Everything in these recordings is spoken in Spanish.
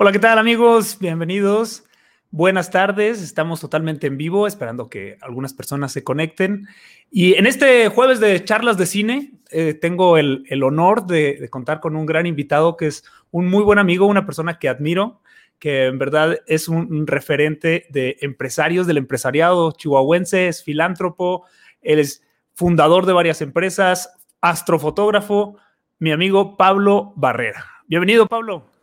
Hola, ¿qué tal amigos? Bienvenidos. Buenas tardes, estamos totalmente en vivo, esperando que algunas personas se conecten. Y en este jueves de charlas de cine, eh, tengo el, honor de, contar con un gran invitado que es un muy buen amigo, una persona que admiro, que en verdad es un, referente de empresarios del empresariado chihuahuense, es filántropo, él es fundador de varias empresas, astrofotógrafo, mi amigo Pablo Barrera. Bienvenido, Pablo.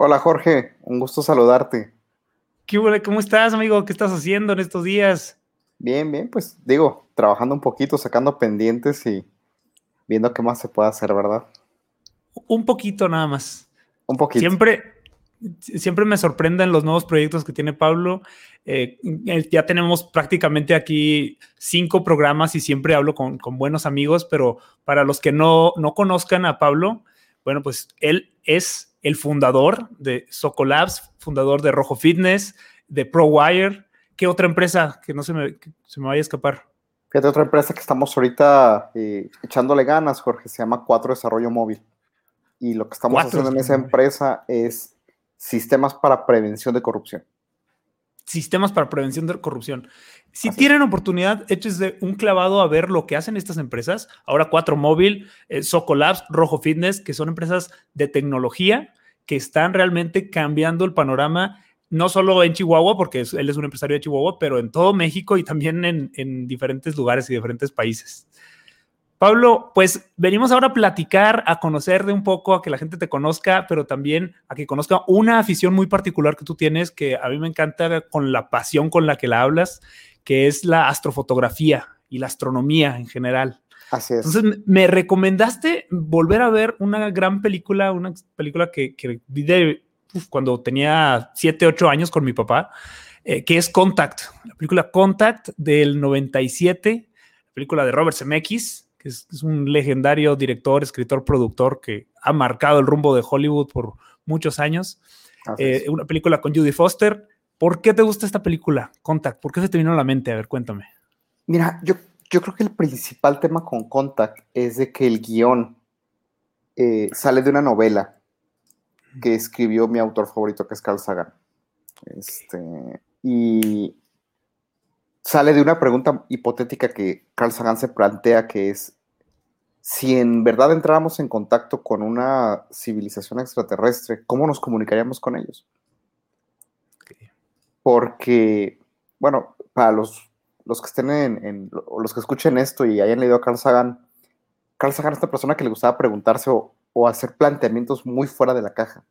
Hola Jorge, un gusto saludarte. ¿Qué, ¿Cómo estás, amigo? ¿Qué estás haciendo en estos días? Bien, bien, pues digo, trabajando un poquito, sacando pendientes y viendo qué más se puede hacer, ¿verdad? Un poquito nada más. Un poquito. Siempre, siempre me sorprenden los nuevos proyectos que tiene Pablo. Eh, ya tenemos prácticamente aquí cinco programas y siempre hablo con, con, buenos amigos, pero para los que no, no conozcan a Pablo, bueno, pues él es el fundador de Socolabs, fundador de Rojo Fitness, de ProWire. ¿Qué otra empresa que no se me, se me vaya a escapar? Fíjate, otra empresa que estamos ahorita eh, echándole ganas, Jorge, se llama Cuatro Desarrollo Móvil. Y lo que estamos haciendo en esa empresa es sistemas para prevención de corrupción sistemas para prevención de corrupción. Si tienen oportunidad, échense un clavado a ver lo que hacen estas empresas. Ahora Cuatro Móvil, eh, Socolabs, Rojo Fitness, que son empresas de tecnología que están realmente cambiando el panorama, no solo en Chihuahua, porque él es un empresario de Chihuahua, pero en todo México y también en, en diferentes lugares y diferentes países. Pablo, pues venimos ahora a platicar, a conocer de un poco, a que la gente te conozca, pero también a que conozca una afición muy particular que tú tienes, que a mí me encanta con la pasión con la que la hablas, que es la astrofotografía y la astronomía en general. Así es. Entonces, me recomendaste volver a ver una gran película, una película que, vi de cuando tenía 7, 8 años con mi papá, eh, que es Contact, la película Contact del 97, la película de Robert Zemeckis es, un legendario director, escritor, productor que ha marcado el rumbo de Hollywood por muchos años. Eh, una película con Judy Foster. ¿Por qué te gusta esta película, Contact? ¿Por qué se te vino a la mente? A ver, cuéntame. Mira, yo, yo creo que el principal tema con Contact es de que el guion eh, sale de una novela que escribió mi autor favorito, que es Carl Sagan. Este, y sale de una pregunta hipotética que Carl Sagan se plantea, que es, si en verdad entráramos en contacto con una civilización extraterrestre, ¿cómo nos comunicaríamos con ellos? Porque, bueno, para los, los que estén en, los que escuchen esto y hayan leído a Carl Sagan, Carl Sagan es una persona que le gustaba preguntarse o, hacer planteamientos muy fuera de la caja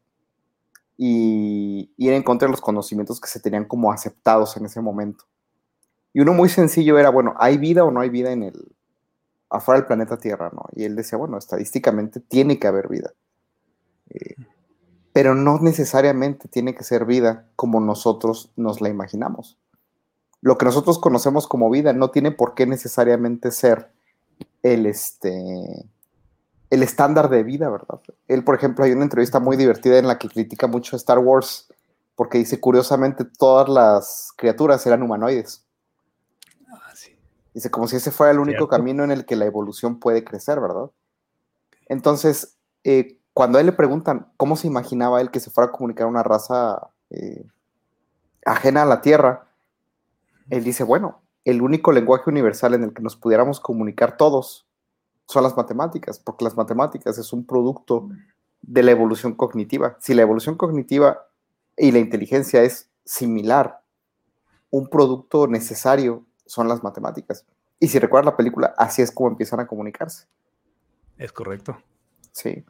y ir en contra de los conocimientos que se tenían como aceptados en ese momento. Y uno muy sencillo era, bueno, ¿hay vida o no hay vida en el, afuera del planeta Tierra, ¿no? Y él decía, bueno, estadísticamente tiene que haber vida. Eh, pero no necesariamente tiene que ser vida como nosotros nos la imaginamos. Lo que nosotros conocemos como vida no tiene por qué necesariamente ser el, este, el estándar de vida, ¿verdad? Él, por ejemplo, hay una entrevista muy divertida en la que critica mucho Star Wars porque dice, curiosamente, todas las criaturas eran humanoides. Dice, como si ese fuera el único camino en el que la evolución puede crecer, ¿verdad? Entonces, eh, cuando a él le preguntan cómo se imaginaba él que se fuera a comunicar una raza eh, ajena a la Tierra, él dice, bueno, el único lenguaje universal en el que nos pudiéramos comunicar todos son las matemáticas, porque las matemáticas es un producto de la evolución cognitiva. Si la evolución cognitiva y la inteligencia es similar, un producto necesario son las matemáticas. Y si recuerdas la película, así es como empiezan a comunicarse. Es correcto. Sí.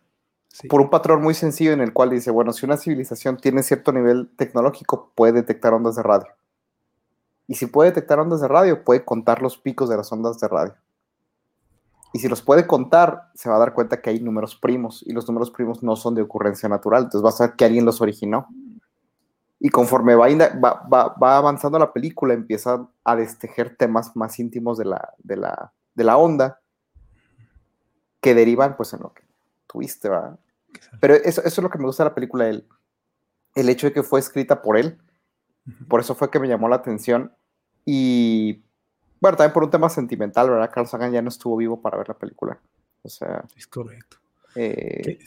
Por un patrón muy sencillo en el cual dice, bueno, si una civilización tiene cierto nivel tecnológico, puede detectar ondas de radio. Y si puede detectar ondas de radio, puede contar los picos de las ondas de radio. Y si los puede contar, se va a dar cuenta que hay números primos y los números primos no son de ocurrencia natural. Entonces vas a ver que alguien los originó. Y conforme va, va, avanzando la película, empieza a destejer temas más íntimos de la, de la, de la onda que derivan pues en lo que tuviste, ¿verdad? Pero eso, eso es lo que me gusta de la película, el, el hecho de que fue escrita por él. Por eso fue que me llamó la atención. Y bueno, también por un tema sentimental, ¿verdad? Carl Sagan ya no estuvo vivo para ver la película. O sea. Es correcto. Eh,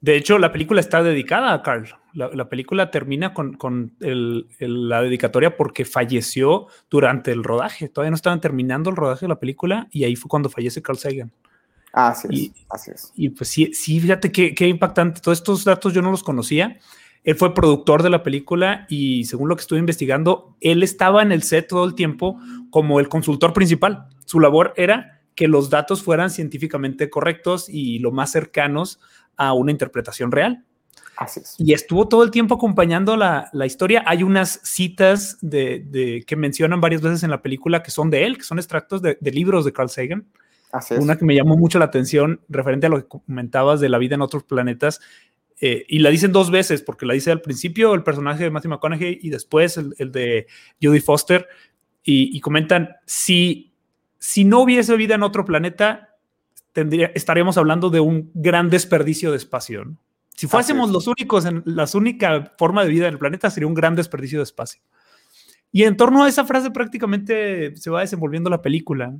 De hecho, la película está dedicada a Carl. La, película termina con, la dedicatoria porque falleció durante el rodaje. Todavía no estaban terminando el rodaje de la película y ahí fue cuando fallece Carl Sagan. Así es, y, así es. Y pues sí, sí fíjate qué, qué impactante. Todos estos datos yo no los conocía. Él fue productor de la película y según lo que estuve investigando, él estaba en el set todo el tiempo como el consultor principal. Su labor era que los datos fueran científicamente correctos y lo más cercanos a una interpretación real. Así es. Y estuvo todo el tiempo acompañando la, historia. Hay unas citas de, que mencionan varias veces en la película que son de él, que son extractos de, libros de Carl Sagan. Así es. Una que me llamó mucho la atención referente a lo que comentabas de la vida en otros planetas. Eh, y la dicen dos veces, porque la dice al principio el personaje de Matthew McConaughey y después el, de Judy Foster. Y, comentan, si, si no hubiese vida en otro planeta, tendría, estaríamos hablando de un gran desperdicio de espacio. Si fuésemos los únicos, en la única forma de vida en el planeta, sería un gran desperdicio de espacio. Y en torno a esa frase prácticamente se va desenvolviendo la película.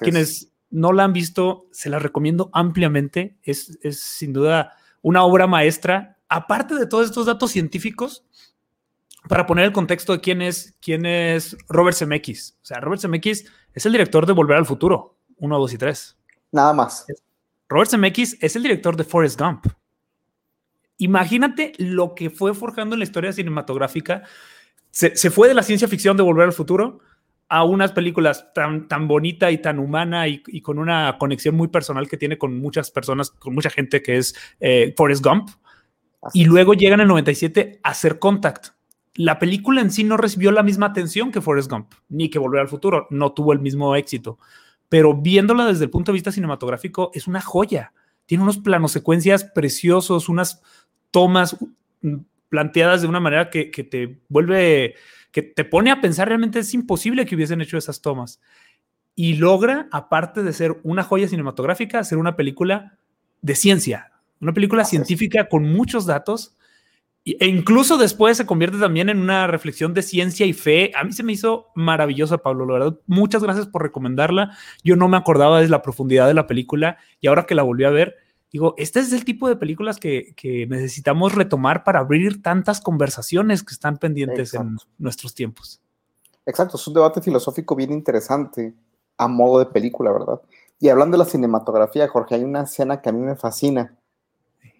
Quienes no la han visto, se la recomiendo ampliamente. Es, es sin duda una obra maestra, aparte de todos estos datos científicos, para poner el contexto de quién es, quién es Robert Zemeckis. O sea, Robert Zemeckis es el director de Volver al Futuro, 1, 2 y 3. Nada más. Robert Zemeckis es el director de Forrest Gump. Imagínate lo que fue forjando en la historia cinematográfica. Se, fue de la ciencia ficción de Volver al Futuro a unas películas tan, tan bonita y tan humana y, con una conexión muy personal que tiene con muchas personas, con mucha gente que es eh, Forrest Gump. y luego llegan en el 97 a hacer Contact. La película en sí no recibió la misma atención que Forrest Gump, ni que Volver al Futuro, no tuvo el mismo éxito pero viéndola desde el punto de vista cinematográfico es una joya. Tiene unos planos secuencias preciosos, unas tomas mm, planteadas de una manera que, te vuelve, que te pone a pensar realmente es imposible que hubiesen hecho esas tomas. Y logra, aparte de ser una joya cinematográfica, hacer una película de ciencia, una película científica con muchos datos e incluso después se convierte también en una reflexión de ciencia y fe. A mí se me hizo maravillosa, Pablo, la verdad. Muchas gracias por recomendarla. Yo no me acordaba de la profundidad de la película y ahora que la volví a ver, digo, este es el tipo de películas que, necesitamos retomar para abrir tantas conversaciones que están pendientes en nuestros tiempos. Exacto, es un debate filosófico bien interesante a modo de película, ¿verdad? Y hablando de la cinematografía, Jorge, hay una escena que a mí me fascina,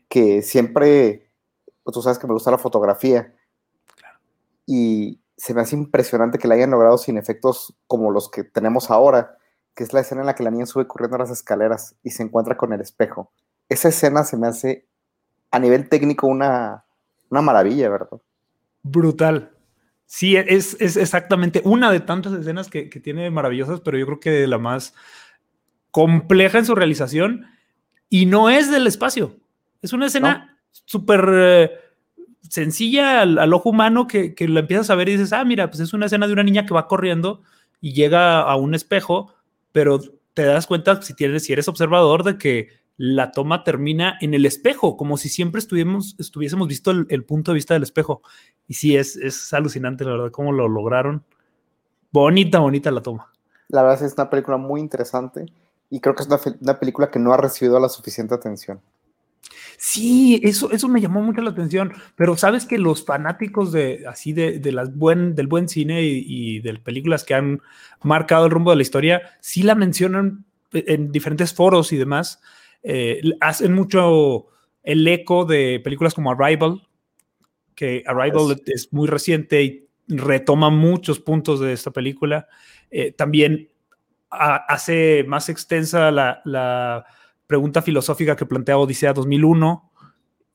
que siempre pues tú sabes que me gusta la fotografía. Y se me hace impresionante que la hayan logrado sin efectos como los que tenemos ahora, que es la escena en la que la niña sube corriendo las escaleras y se encuentra con el espejo. Esa escena se me hace a nivel técnico una, maravilla, ¿verdad? Brutal. Sí, es, exactamente una de tantas escenas que, tiene maravillosas, pero yo creo que la más compleja en su realización y no es del espacio. Es una escena súper eh, sencilla al, ojo humano que, que la empiezas a ver y dices, ah, mira, pues es una escena de una niña que va corriendo y llega a un espejo, pero te das cuenta, si, tienes, si eres observador, de que la toma termina en el espejo, como si siempre estuviésemos, estuviésemos visto el, punto de vista del espejo. Y sí, es, es alucinante, la verdad, cómo lo lograron. Bonita, bonita la toma. La verdad es una película muy interesante y creo que es una, una película que no ha recibido la suficiente atención. Sí, eso, eso me llamó mucho la atención, pero sabes que los fanáticos de así de, las buen, del buen cine y, de películas que han marcado el rumbo de la historia, sí la mencionan en diferentes foros y demás. Eh, hacen mucho el eco de películas como Arrival, que Arrival es muy reciente y retoma muchos puntos de esta película. Eh, también hace más extensa la pregunta filosófica que plantea Odisea 2001.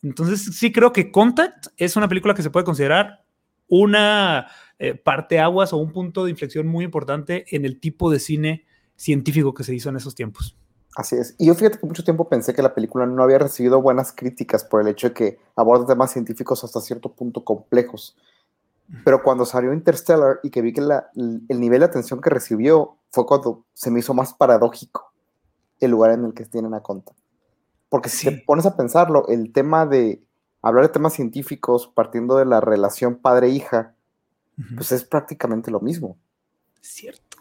Entonces, sí creo que Contact es una película que se puede considerar una eh, parte aguas o un punto de inflexión muy importante en el tipo de cine científico que se hizo en esos tiempos. Así es. Y yo fíjate que mucho tiempo pensé que la película no había recibido buenas críticas por el hecho de que aborda temas científicos hasta cierto punto complejos. Pero cuando salió Interstellar y que vi que el nivel de atención que recibió fue cuando se me hizo más paradójico el lugar en el que tienen a contar. Porque si te pones a pensarlo, el tema de hablar de temas científicos partiendo de la relación padre-hija, pues es prácticamente lo mismo. Cierto.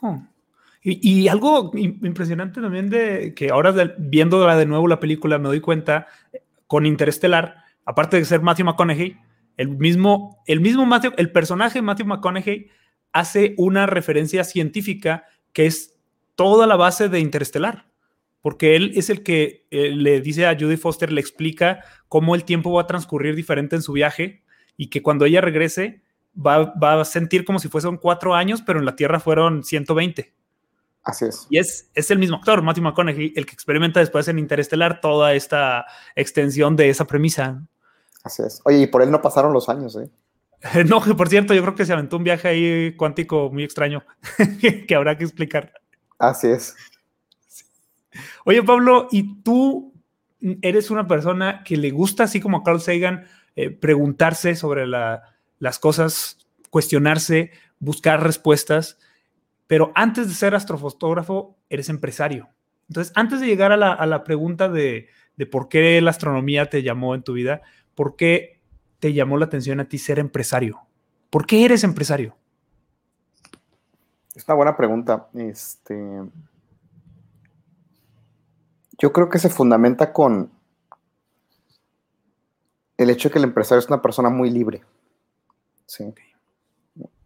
Y, algo impresionante también de que ahora viendo de nuevo la película me doy cuenta, con Interestelar, aparte de ser Matthew McConaughey, el mismo, el mismo Matthew, el personaje Matthew McConaughey hace una referencia científica que es toda la base de Interestelar, porque él es el que eh, le dice a Judy Foster, le explica cómo el tiempo va a transcurrir diferente en su viaje y que cuando ella regrese va, va a sentir como si fuesen cuatro años, pero en la Tierra fueron 120. Así es. Y es, es el mismo actor, Matthew McConaughey, el que experimenta después en Interestelar toda esta extensión de esa premisa. Así es. Oye, y por él no pasaron los años, ¿eh? No, por cierto, yo creo que se aventó un viaje ahí cuántico muy extraño que habrá que explicar. Así es. Oye, Pablo, ¿y tú eres una persona que le gusta, así como a Carl Sagan, eh, preguntarse sobre las cosas, cuestionarse, buscar respuestas? Pero antes de ser astrofotógrafo, eres empresario. Entonces, antes de llegar a la, pregunta de, de por qué la astronomía te llamó en tu vida, ¿por qué te llamó la atención a ti ser empresario? ¿Por qué eres empresario? Es una buena pregunta. Este, yo creo que se fundamenta con el hecho de que el empresario es una persona muy libre. Sí.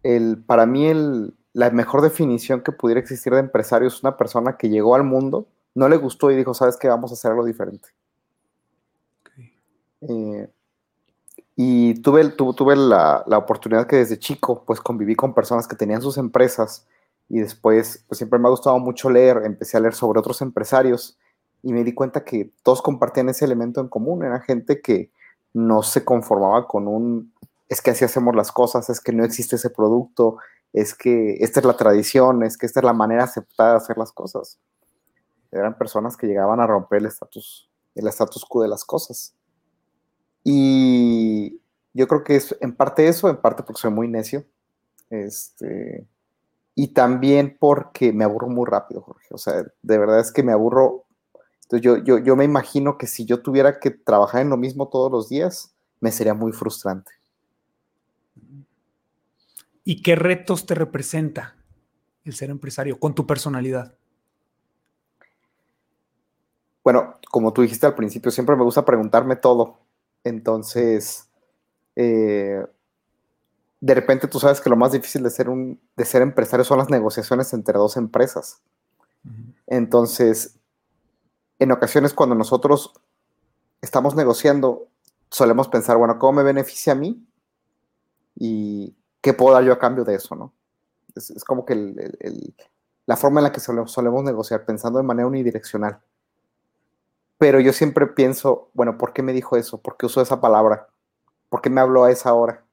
El, para mí, el, la mejor definición que pudiera existir de empresario es una persona que llegó al mundo, no le gustó y dijo, ¿sabes qué? Vamos a hacer algo diferente. Eh, y tuve, tuve la, la, oportunidad que desde chico, pues conviví con personas que tenían sus empresas y después, pues siempre me ha gustado mucho leer, empecé a leer sobre otros empresarios y me di cuenta que todos compartían ese elemento en común. Era gente que no se conformaba con un, es que así hacemos las cosas, es que no existe ese producto, es que esta es la tradición, es que esta es la manera aceptada de hacer las cosas. Eran personas que llegaban a romper el estatus el status quo de las cosas. Y yo creo que es en parte eso, en parte porque soy muy necio. Este, y también porque me aburro muy rápido, Jorge. O sea, de verdad es que me aburro entonces yo, yo, me imagino que si yo tuviera que trabajar en lo mismo todos los días, me sería muy frustrante. ¿Y qué retos te representa el ser empresario con tu personalidad? Bueno, como tú dijiste al principio, siempre me gusta preguntarme todo. Entonces, eh, de repente tú sabes que lo más difícil de ser, un, de ser empresario son las negociaciones entre dos empresas. Entonces, en ocasiones cuando nosotros estamos negociando, solemos pensar, bueno, ¿cómo me beneficia a mí? ¿Y qué puedo dar yo a cambio de eso, no? Es, como que la forma en la que solemos, negociar, pensando de manera unidireccional. Pero yo siempre pienso, bueno, ¿por qué me dijo eso? ¿Por qué usó esa palabra? ¿Por qué me habló a esa hora?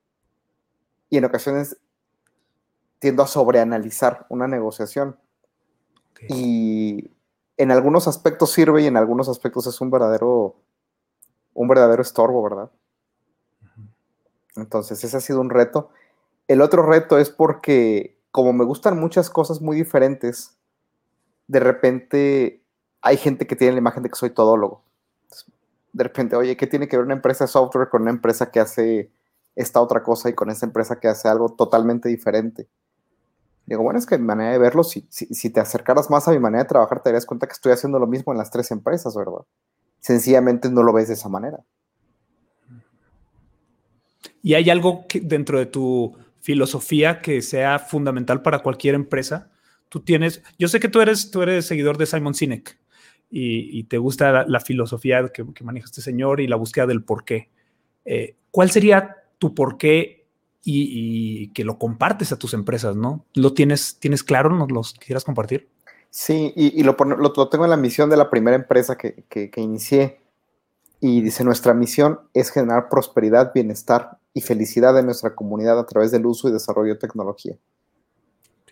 Y en ocasiones tiendo a sobreanalizar una negociación. Y en algunos aspectos sirve y en algunos aspectos es un verdadero, un verdadero estorbo, ¿verdad? Entonces, ese ha sido un reto. El otro reto es porque, como me gustan muchas cosas muy diferentes, de repente hay gente que tiene la imagen de que soy todólogo. De repente, oye, ¿qué tiene que ver una empresa de software con una empresa que hace esta otra cosa y con esa empresa que hace algo totalmente diferente? Digo, bueno, es que mi manera de verlo, si, si, te acercaras más a mi manera de trabajar, te darías cuenta que estoy haciendo lo mismo en las tres empresas, ¿verdad? Sencillamente no lo ves de esa manera. ¿Y hay algo dentro de tu filosofía que sea fundamental para cualquier empresa? Tú tienes, yo sé que tú eres, tú eres seguidor de Simon Sinek y, te gusta la, filosofía que, maneja este señor y la búsqueda del por qué. Eh, ¿Cuál sería tu por qué y, que lo compartes a tus empresas, ¿no? ¿Lo tienes, tienes claro? ¿Nos los quisieras compartir? Sí, y, lo, lo, tengo en la misión de la primera empresa que, que, inicié. Y dice, nuestra misión es generar prosperidad, bienestar y felicidad en nuestra comunidad a través del uso y desarrollo de tecnología.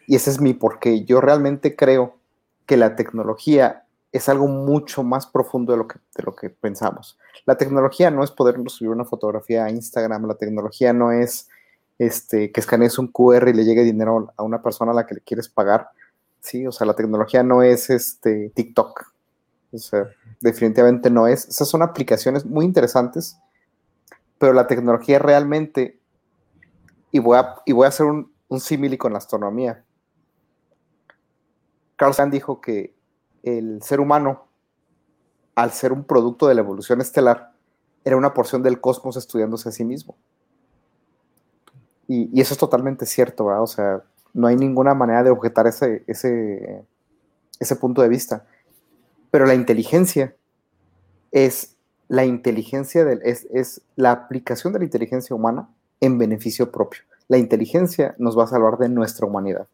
Y ese es mi porqué. Yo realmente creo que la tecnología es algo mucho más profundo de lo que, de lo que pensamos. La tecnología no es poder subir una fotografía a Instagram, la tecnología no es este, que escanees un QR y le llegue dinero a una persona a la que le quieres pagar. Sí, o sea, la tecnología no es este TikTok. O sea, definitivamente no es. Esas son aplicaciones muy interesantes, pero la tecnología realmente, y voy a, y voy a hacer un, un símil con la astronomía. Carl Sagan dijo que el ser humano, al ser un producto de la evolución estelar, era una porción del cosmos estudiándose a sí mismo. Y, eso es totalmente cierto, ¿verdad? O sea, no hay ninguna manera de objetar ese, ese, ese punto de vista. Pero la inteligencia es la inteligencia del, es, es la aplicación de la inteligencia humana en beneficio propio. La inteligencia nos va a salvar de nuestra humanidad.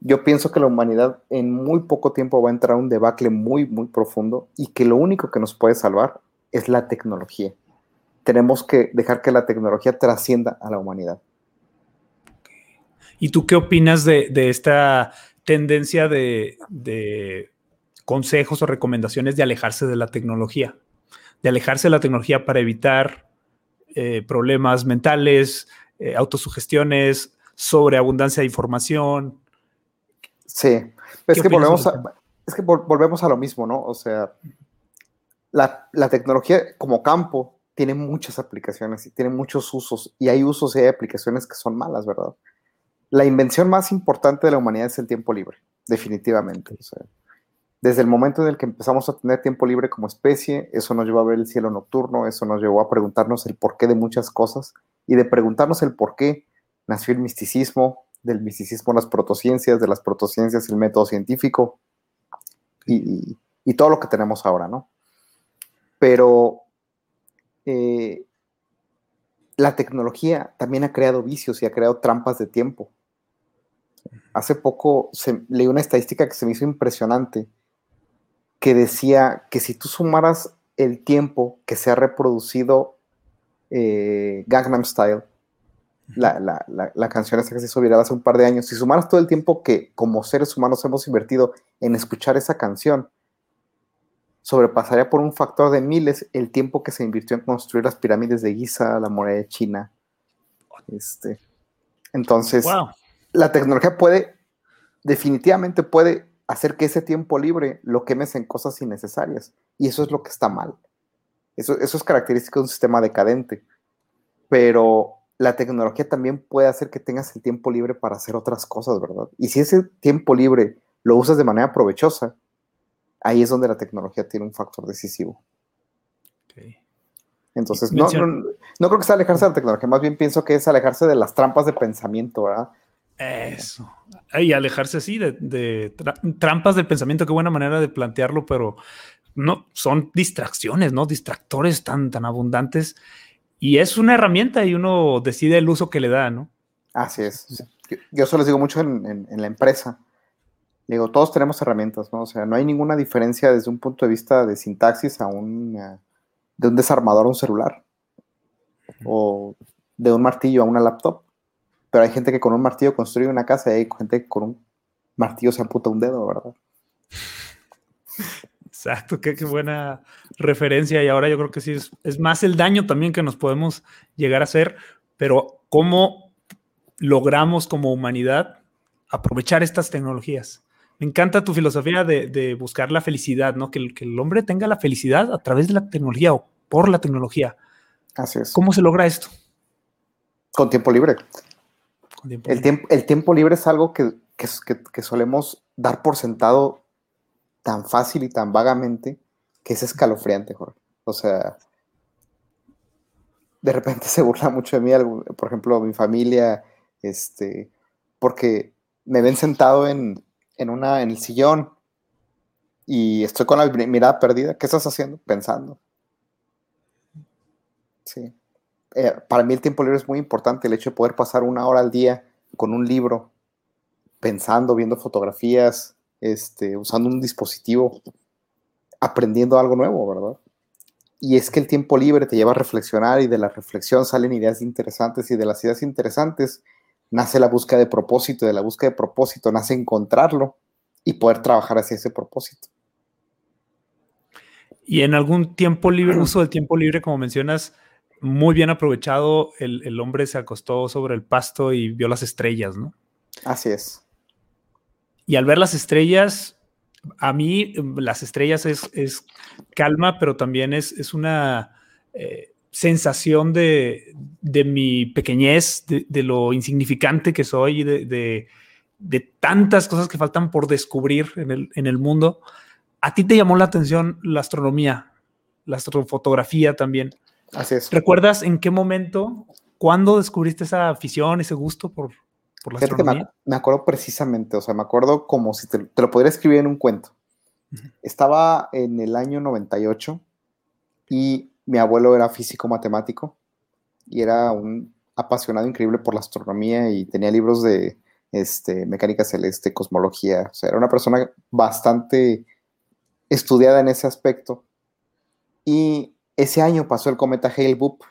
Yo pienso que la humanidad en muy poco tiempo va a entrar a un debacle muy, muy profundo y que lo único que nos puede salvar es la tecnología. Tenemos que dejar que la tecnología trascienda a la humanidad. ¿Y tú qué opinas de, esta tendencia de, consejos o recomendaciones de alejarse de la tecnología? De alejarse de la tecnología para evitar eh, problemas mentales, eh, autosugestiones, sobreabundancia de información. Sí, es que, volvemos a, es que volvemos a lo mismo, ¿no? O sea, la, tecnología como campo tiene muchas aplicaciones y tiene muchos usos, y hay usos y hay aplicaciones que son malas, ¿verdad? La invención más importante de la humanidad es el tiempo libre, definitivamente. desde el momento en el que empezamos a tener tiempo libre como especie, eso nos llevó a ver el cielo nocturno, eso nos llevó a preguntarnos el porqué de muchas cosas, y de preguntarnos el porqué nació el misticismo, del misticismo las protociencias, de las protociencias el método científico, y, y todo lo que tenemos ahora, ¿no? Pero eh, la tecnología también ha creado vicios y ha creado trampas de tiempo. Hace poco leí una estadística que se me hizo impresionante, que decía que si tú sumaras el tiempo que se ha reproducido eh, Gangnam Style, la, la, canción esa que se hizo viral hace un par de años, si sumaras todo el tiempo que como seres humanos hemos invertido en escuchar esa canción, sobrepasaría por un factor de miles el tiempo que se invirtió en construir las pirámides de Giza, la muralla de China. Este, entonces, la tecnología puede, definitivamente puede hacer que ese tiempo libre lo quemes en cosas innecesarias. Y eso es lo que está mal. Eso, eso es característico de un sistema decadente. Pero la tecnología también puede hacer que tengas el tiempo libre para hacer otras cosas, ¿verdad? Y si ese tiempo libre lo usas de manera provechosa, ahí es donde la tecnología tiene un factor decisivo. Entonces, no, no, creo que sea alejarse de la tecnología, más bien pienso que es alejarse de las trampas de pensamiento, ¿verdad? Eso. Y alejarse así de, trampas de pensamiento, qué buena manera de plantearlo, pero no, son distracciones, ¿no? Distractores tan, tan abundantes. Y es una herramienta y uno decide el uso que le da, ¿no? Así es. Yo, eso les digo mucho en la empresa digo, todos tenemos herramientas, ¿no? O sea, no hay ninguna diferencia desde un punto de vista de sintaxis a un, eh, de un desarmador a un celular o de un martillo a una laptop. Pero hay gente que con un martillo construye una casa y hay gente que con un martillo se amputa un dedo, ¿verdad? Exacto, qué, buena referencia. Y ahora yo creo que sí es, es más el daño también que nos podemos llegar a hacer, pero cómo logramos como humanidad aprovechar estas tecnologías. Me encanta tu filosofía de, buscar la felicidad, ¿no? Que el, hombre tenga la felicidad a través de la tecnología o por la tecnología. Así es. ¿Cómo se logra esto? Con tiempo libre. el, Tiempo, el tiempo libre es algo que, solemos dar por sentado tan fácil y tan vagamente que es escalofriante, Jorge. O sea, de repente se burla mucho de mí, por ejemplo, mi familia, este, porque me ven sentado en, en, una, en el sillón y estoy con la mirada perdida. ¿Qué estás haciendo? Pensando. Sí. Eh, para mí el tiempo libre es muy importante, el hecho de poder pasar una hora al día con un libro, pensando, viendo fotografías, este, usando un dispositivo, aprendiendo algo nuevo, ¿verdad? Y es que el tiempo libre te lleva a reflexionar y de la reflexión salen ideas interesantes y de las ideas interesantes nace la búsqueda de propósito, de la búsqueda de propósito nace encontrarlo y poder trabajar hacia ese propósito. Y en algún tiempo libre, uso del tiempo libre, como mencionas, muy bien aprovechado, el, hombre se acostó sobre el pasto y vio las estrellas, ¿no? Así es. Y al ver las estrellas, a mí las estrellas es, calma, pero también es, es una... Eh, sensación de, mi pequeñez, de, lo insignificante que soy, de, de, tantas cosas que faltan por descubrir en el, en el mundo. ¿A ti te llamó la atención la astronomía? la astrofotografía también. Así es. ¿Recuerdas en qué momento, cuándo descubriste esa afición, ese gusto por, por la astronomía? Me, acuerdo precisamente, o sea, me acuerdo como si te, lo podría escribir en un cuento. Estaba en el año 98 y mi abuelo era físico matemático y era un apasionado increíble por la astronomía y tenía libros de este, mecánica celeste, cosmología. O sea, era una persona bastante estudiada en ese aspecto. Y ese año pasó el cometa Hale-Bopp,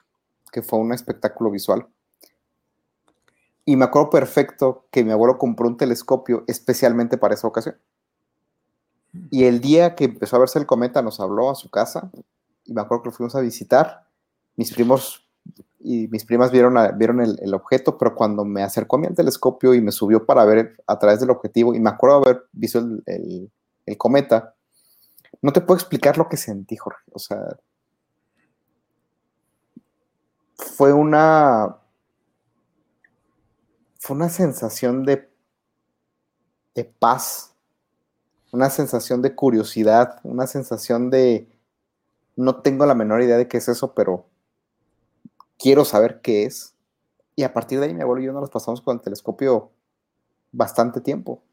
que fue un espectáculo visual. Y me acuerdo perfecto que mi abuelo compró un telescopio especialmente para esa ocasión. Y el día que empezó a verse el cometa nos habló a su casa y me acuerdo que lo fuimos a visitar. Mis primos y mis primas vieron, vieron el, objeto, pero cuando me acercó a mí al telescopio y me subió para ver a través del objetivo, y me acuerdo haber visto el, el cometa, no te puedo explicar lo que sentí, Jorge. O sea, fue una. Fue una sensación de, de paz, una sensación de curiosidad, una sensación de. No tengo la menor idea de qué es eso, pero quiero saber qué es. Y a partir de ahí mi abuelo y yo nos pasamos con el telescopio bastante tiempo.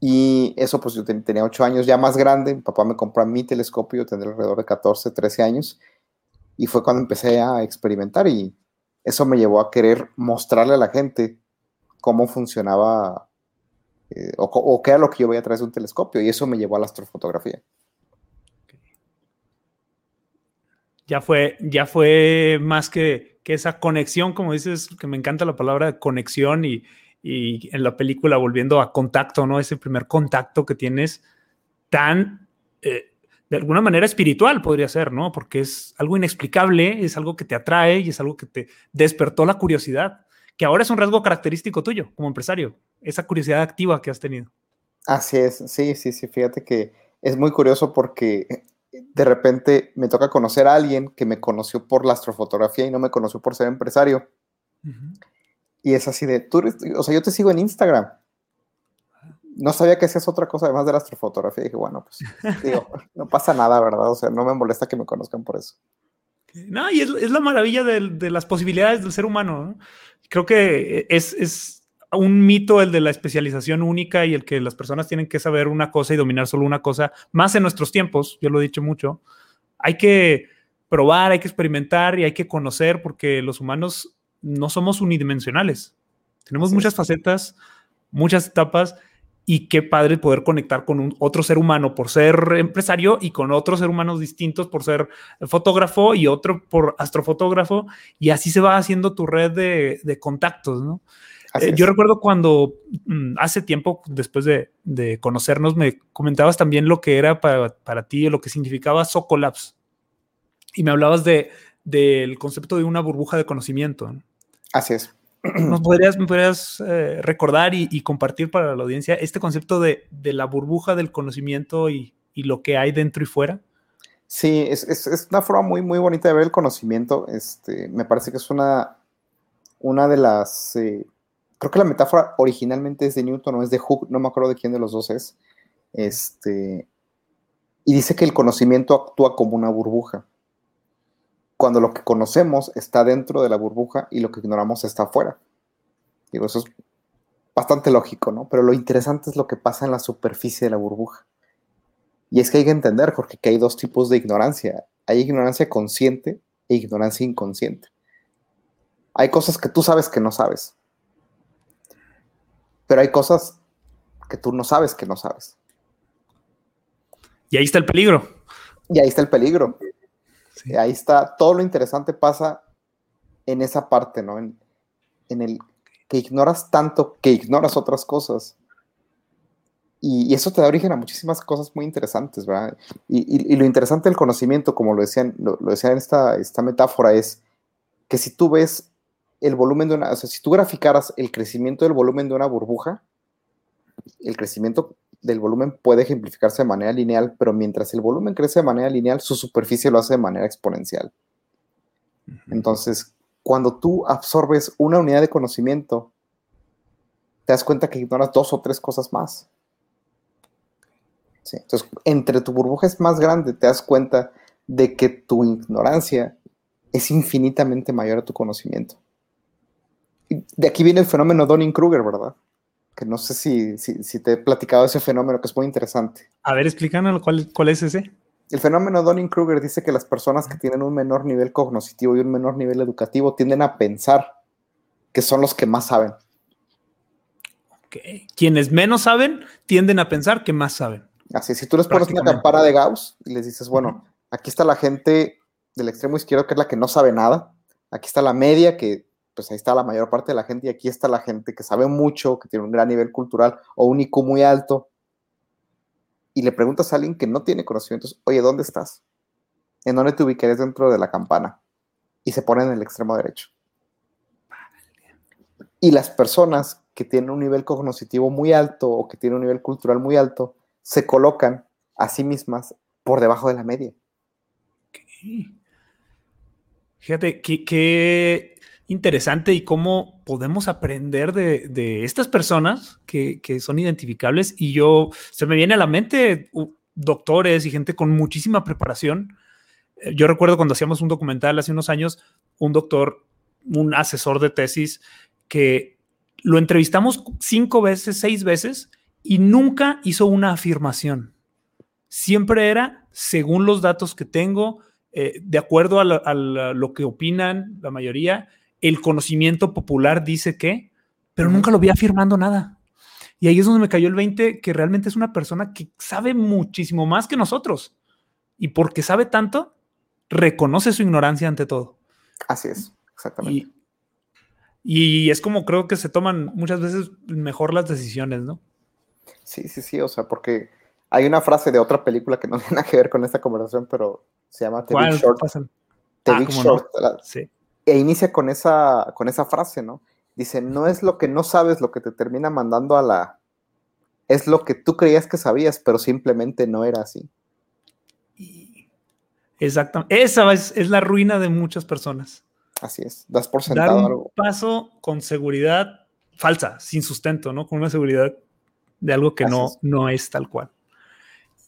Y eso, pues yo tenía ocho años ya más grande. Mi papá me compró mi telescopio, yo alrededor de 14, 13 años. Y fue cuando empecé a experimentar y eso me llevó a querer mostrarle a la gente cómo funcionaba eh, o, qué era lo que yo veía a través de un telescopio. Y eso me llevó a la astrofotografía. Ya fue, ya fue más que, que esa conexión, como dices, que me encanta la palabra conexión y, y en la película volviendo a contacto, ¿no? Ese primer contacto que tienes tan, eh, de alguna manera espiritual podría ser, ¿no? Porque es algo inexplicable, es algo que te atrae y es algo que te despertó la curiosidad, que ahora es un rasgo característico tuyo como empresario, esa curiosidad activa que has tenido. Así es, sí, sí, sí, fíjate que es muy curioso porque de repente me toca conocer a alguien que me conoció por la astrofotografía y no me conoció por ser empresario. Y es así de, tú o sea, yo te sigo en Instagram. No sabía que hacías otra cosa además de la astrofotografía. Y dije, bueno, pues, digo, no pasa nada, ¿verdad? O sea, no me molesta que me conozcan por eso. No, y es, la maravilla de, las posibilidades del ser humano. Creo que es, es un mito el de la especialización única y el que las personas tienen que saber una cosa y dominar solo una cosa, más en nuestros tiempos, yo lo he dicho mucho. Hay que probar, hay que experimentar y hay que conocer porque los humanos no somos unidimensionales. Tenemos muchas facetas, muchas etapas y qué padre poder conectar con un, otro ser humano por ser empresario y con otros seres humanos distintos por ser fotógrafo y otro por astrofotógrafo y así se va haciendo tu red de, contactos, ¿no? Eh, yo recuerdo cuando mm, hace tiempo, después de, conocernos, me comentabas también lo que era para, para ti, lo que significaba Socolabs. Y me hablabas de, del concepto de una burbuja de conocimiento. Así es. ¿Nos podrías, me podrías eh, recordar y, compartir para la audiencia este concepto de, la burbuja del conocimiento y, lo que hay dentro y fuera? Sí, es, una forma muy, muy bonita de ver el conocimiento. Este, me parece que es una, una de las... Eh, creo que la metáfora originalmente es de Newton o es de Hooke, no me acuerdo de quién de los dos es. Este, y dice que el conocimiento actúa como una burbuja cuando lo que conocemos está dentro de la burbuja y lo que ignoramos está afuera. Digo, eso es bastante lógico, ¿no? Pero lo interesante es lo que pasa en la superficie de la burbuja. Y es que hay que entender, porque que hay dos tipos de ignorancia. Hay ignorancia consciente e ignorancia inconsciente. Hay cosas que tú sabes que no sabes. Pero hay cosas que tú no sabes que no sabes. Y ahí está el peligro. Y ahí está el peligro. Ahí está, todo lo interesante pasa en esa parte, ¿no? En, el que ignoras tanto que ignoras otras cosas. Y, eso te da origen a muchísimas cosas muy interesantes, ¿verdad? Y, lo interesante del conocimiento, como lo decían, lo, decían en esta, esta metáfora, es que si tú ves el volumen de una, o sea, si tú graficaras el crecimiento del volumen de una burbuja, el crecimiento del volumen puede ejemplificarse de manera lineal, pero mientras el volumen crece de manera lineal, su superficie lo hace de manera exponencial. Entonces, cuando tú absorbes una unidad de conocimiento, te das cuenta que ignoras dos o tres cosas más. entonces, entre tu burbuja es más grande, te das cuenta de que tu ignorancia es infinitamente mayor a tu conocimiento. De aquí viene el fenómeno Donning-Kruger, ¿verdad? Que no sé si, si, te he platicado ese fenómeno, que es muy interesante. A ver, explícanos cuál, cuál es ese. El fenómeno Donning-Kruger dice que las personas que tienen un menor nivel cognitivo y un menor nivel educativo tienden a pensar que son los que más saben. Quienes menos saben tienden a pensar que más saben. Así, si tú les pones una campana de Gauss y les dices, bueno, aquí está la gente del extremo izquierdo que es la que no sabe nada, aquí está la media que pues ahí está la mayor parte de la gente y aquí está la gente que sabe mucho, que tiene un gran nivel cultural o un IQ muy alto. Y le preguntas a alguien que no tiene conocimientos, oye, ¿dónde estás? ¿En dónde te ubicarías dentro de la campana? Y se pone en el extremo derecho. Y las personas que tienen un nivel cognitivo muy alto o que tienen un nivel cultural muy alto, se colocan a sí mismas por debajo de la media. Fíjate, qué, interesante y cómo podemos aprender de, estas personas que, son identificables. Y yo, se me viene a la mente doctores y gente con muchísima preparación. Eh, yo recuerdo cuando hacíamos un documental hace unos años, un doctor, un asesor de tesis, que lo entrevistamos cinco veces, seis veces y nunca hizo una afirmación. Siempre era según los datos que tengo, eh, de acuerdo a, lo que opinan la mayoría, el conocimiento popular dice que, pero nunca lo vi afirmando nada. Y ahí es donde me cayó el 20, que realmente es una persona que sabe muchísimo más que nosotros. Y porque sabe tanto, reconoce su ignorancia ante todo. Así es, exactamente. Y, es como creo que se toman muchas veces mejor las decisiones, ¿no? Sí, sí, sí, o sea, porque hay una frase de otra película que no tiene nada que ver con esta conversación, pero se llama The Big Short. The ah, Big Short. sí. E inicia con esa, con esa frase, ¿no? Dice, no es lo que no sabes lo que te termina mandando a la... Es lo que tú creías que sabías, pero simplemente no era así. Exactamente. Esa es, es la ruina de muchas personas. Así es, das por sentado Dar un paso con seguridad falsa, sin sustento, ¿no? Con una seguridad de algo que no es. no es tal cual.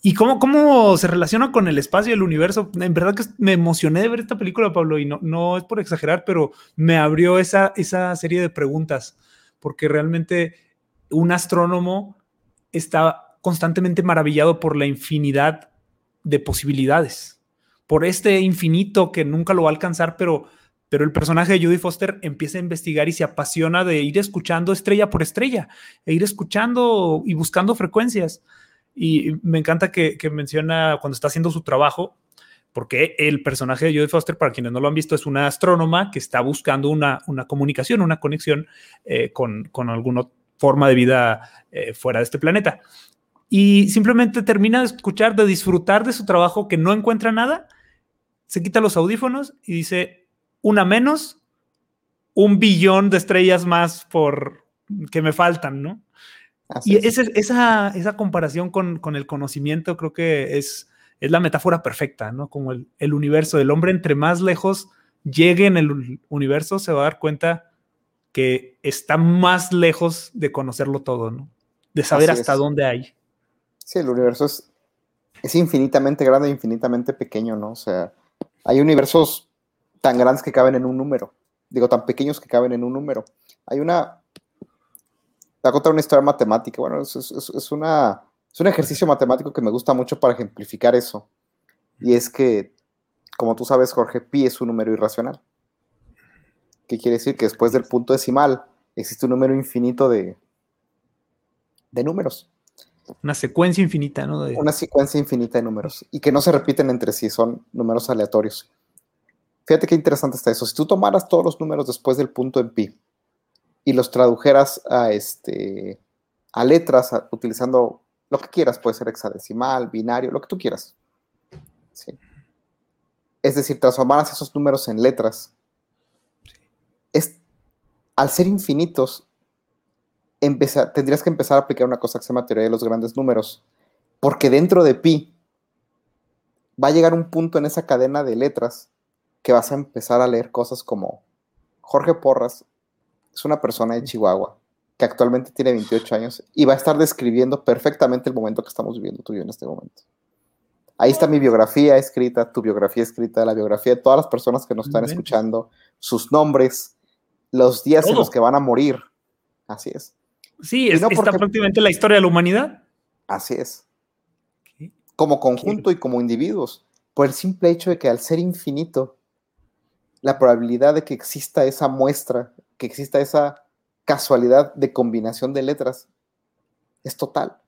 ¿Y cómo, cómo se relaciona con el espacio y el universo? En verdad que me emocioné de ver esta película, Pablo, y no, no es por exagerar, pero me abrió esa, esa serie de preguntas, porque realmente un astrónomo está constantemente maravillado por la infinidad de posibilidades, por este infinito que nunca lo va a alcanzar, pero pero el personaje de Judy Foster empieza a investigar y se apasiona de ir escuchando estrella por estrella, e ir escuchando y buscando frecuencias. Y me encanta que, menciona cuando está haciendo su trabajo, porque el personaje de Judy Foster, para quienes no lo han visto, es una astrónoma que está buscando una, una comunicación, una conexión eh, con, con, alguna forma de vida eh, fuera de este planeta. Y simplemente termina de escuchar, de disfrutar de su trabajo, que no encuentra nada, se quita los audífonos y dice, una menos, un billón de estrellas más por que me faltan, ¿no? Y esa, esa, comparación con, el conocimiento creo que es, es la metáfora perfecta, ¿no? Como el, universo del hombre, entre más lejos llegue en el universo, se va a dar cuenta que está más lejos de conocerlo todo, ¿no? De saber hasta dónde hay. Sí, el universo es, es infinitamente grande e infinitamente pequeño, ¿no? O sea, hay universos tan grandes que caben en un número. Digo, tan pequeños que caben en un número. Hay una. Te voy a contar una historia matemática. Bueno, es, es, una, es un ejercicio matemático que me gusta mucho para ejemplificar eso. Y es que, como tú sabes, Jorge, pi es un número irracional. ¿Qué quiere decir? Que después del punto decimal existe un número infinito de, de números. Una secuencia infinita, ¿no? Una secuencia infinita de números. Y que no se repiten entre sí, son números aleatorios. Fíjate qué interesante está eso. Si tú tomaras todos los números después del punto en pi y los tradujeras a, este, a letras utilizando lo que quieras, puede ser hexadecimal, binario, lo que tú quieras. Es decir, transformaras esos números en letras. Es, al ser infinitos, tendrías que empezar a aplicar una cosa que se llama teoría de los grandes números. Porque dentro de pi va a llegar un punto en esa cadena de letras que vas a empezar a leer cosas como Jorge Porras es una persona de Chihuahua que actualmente tiene 28 años y va a estar describiendo perfectamente el momento que estamos viviendo tú y yo en este momento. Ahí está mi biografía escrita, tu biografía escrita, la biografía de todas las personas que nos están escuchando, sus nombres, los días en los que van a morir. Así es. Sí, es, está prácticamente la historia de la humanidad. Así es. Como conjunto y como individuos, por el simple hecho de que al ser infinito, la probabilidad de que exista esa muestra, que exista esa casualidad de combinación de letras, es total.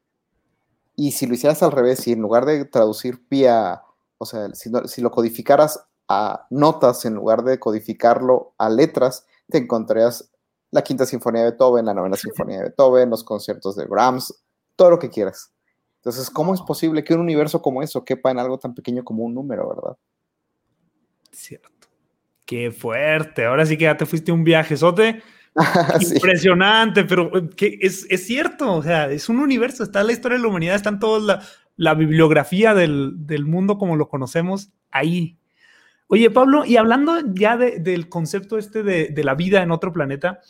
Y si lo hicieras al revés, si en lugar de traducir vía, o sea, si, si lo codificaras a notas en lugar de codificarlo a letras, te encontrarías la quinta sinfonía de Beethoven, la novena sinfonía de Beethoven, los conciertos de Brahms, todo lo que quieras. Entonces, ¿cómo es posible que un universo como eso quepa en algo tan pequeño como un número, verdad? Cierto. Qué fuerte. Ahora sí que ya te fuiste un viaje, Sote. Impresionante, pero que es, cierto. O sea, es un universo. Está la historia de la humanidad, está en toda la, bibliografía del, mundo como lo conocemos ahí. Oye, Pablo, y hablando ya del concepto este de, la vida en otro planeta,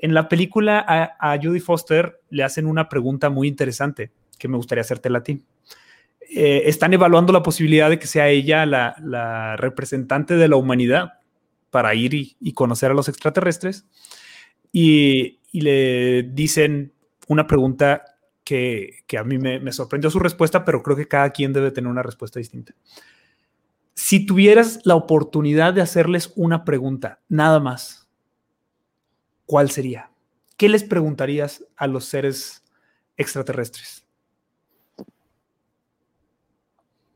en la película a, Judy Foster le hacen una pregunta muy interesante que me gustaría hacerte a ti. Eh, están evaluando la posibilidad de que sea ella la, representante de la humanidad para ir y, conocer a los extraterrestres. Y, le dicen una pregunta que, a mí me, me, sorprendió su respuesta, pero creo que cada quien debe tener una respuesta distinta. Si tuvieras la oportunidad de hacerles una pregunta, nada más, ¿cuál sería? ¿Qué les preguntarías a los seres extraterrestres?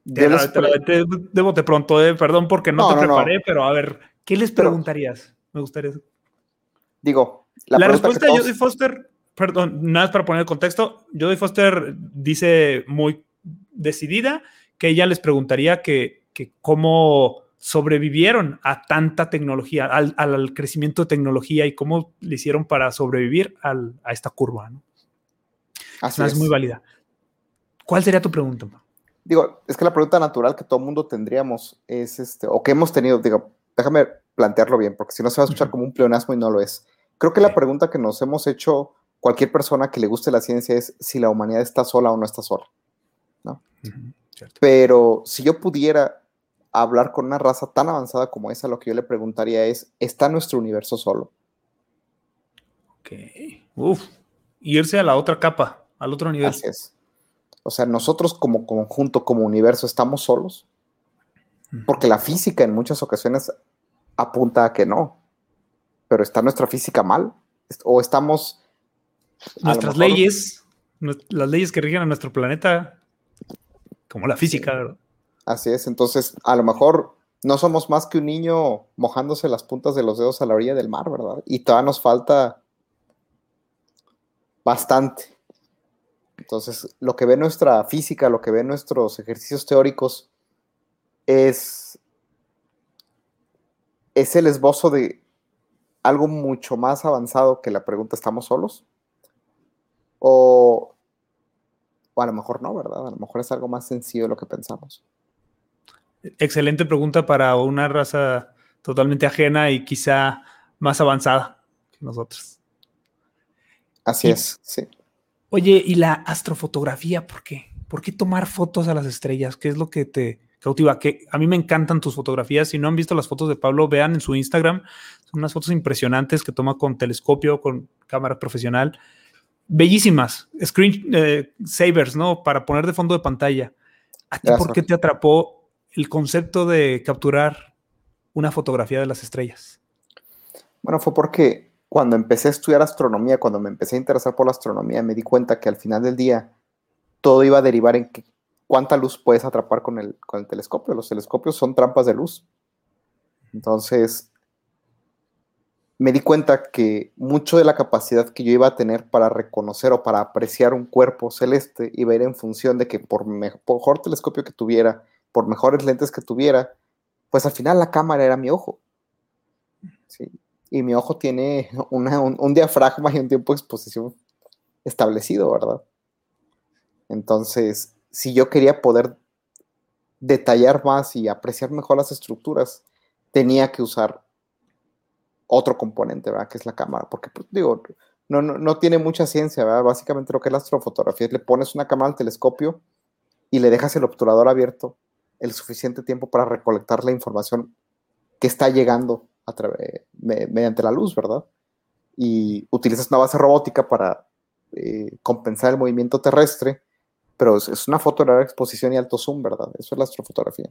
Debo de pronto, eh, perdón porque no, te preparé, pero a ver, ¿qué les preguntarías? Me gustaría. Digo, la, respuesta de Jodie Foster, perdón, nada más para poner el contexto, Jodie Foster dice muy decidida que ella les preguntaría que que cómo sobrevivieron a tanta tecnología, al, crecimiento de tecnología y cómo le hicieron para sobrevivir a esta curva. ¿no? Así es. muy válida. ¿Cuál sería tu pregunta? Digo, es que la pregunta natural que todo mundo tendríamos es, este, o que hemos tenido, digo, déjame plantearlo bien, porque si no se va a escuchar como un pleonasmo y no lo es. Creo que la pregunta que nos hemos hecho cualquier persona que le guste la ciencia es si la humanidad está sola o no está sola. ¿no? Pero si yo pudiera hablar con una raza tan avanzada como esa, lo que yo le preguntaría es, ¿está nuestro universo solo? Ok. Uf. Irse a la otra capa, al otro nivel. Así es. O sea, nosotros como conjunto, como universo, ¿estamos solos? Porque la física en muchas ocasiones apunta a que no. Pero ¿está nuestra física mal? ¿O estamos... Nuestras leyes, las leyes que rigen a nuestro planeta, como la física, ¿verdad? Así es, entonces a lo mejor no somos más que un niño mojándose las puntas de los dedos a la orilla del mar, ¿verdad? Y todavía nos falta bastante. Entonces, lo que ve nuestra física, lo que ve nuestros ejercicios teóricos es, es el esbozo de algo mucho más avanzado que la pregunta ¿estamos solos? O, o a lo mejor no, ¿verdad? A lo mejor es algo más sencillo de lo que pensamos excelente pregunta para una raza totalmente ajena y quizá más avanzada que nosotros. Así es, sí. Oye, ¿y la astrofotografía por qué? ¿Por qué tomar fotos a las estrellas? ¿Qué es lo que te cautiva? Que a mí me encantan tus fotografías. Si no han visto las fotos de Pablo, vean en su Instagram. Son unas fotos impresionantes que toma con telescopio, con cámara profesional. Bellísimas. Screen eh, savers, ¿no? Para poner de fondo de pantalla. ¿A ti por qué te atrapó el concepto de capturar una fotografía de las estrellas? Bueno, fue porque cuando empecé a estudiar astronomía, cuando me empecé a interesar por la astronomía, me di cuenta que al final del día todo iba a derivar en cuánta luz puedes atrapar con el, con el telescopio. Los telescopios son trampas de luz. Entonces, me di cuenta que mucho de la capacidad que yo iba a tener para reconocer o para apreciar un cuerpo celeste iba a ir en función de que por mejor telescopio que tuviera, por mejores lentes que tuviera, pues al final la cámara era mi ojo. Y mi ojo tiene un, diafragma y un tiempo de exposición establecido, ¿verdad? Entonces, si yo quería poder detallar más y apreciar mejor las estructuras, tenía que usar otro componente, ¿verdad? Que es la cámara, porque, pues, digo, no, no, no, tiene mucha ciencia, ¿verdad? Básicamente lo que es la astrofotografía es le pones una cámara al telescopio y le dejas el obturador abierto el suficiente tiempo para recolectar la información que está llegando a través, mediante la luz, ¿verdad? Y utilizas una base robótica para eh, compensar el movimiento terrestre, pero es, una foto de larga exposición y alto zoom, ¿verdad? Eso es la astrofotografía.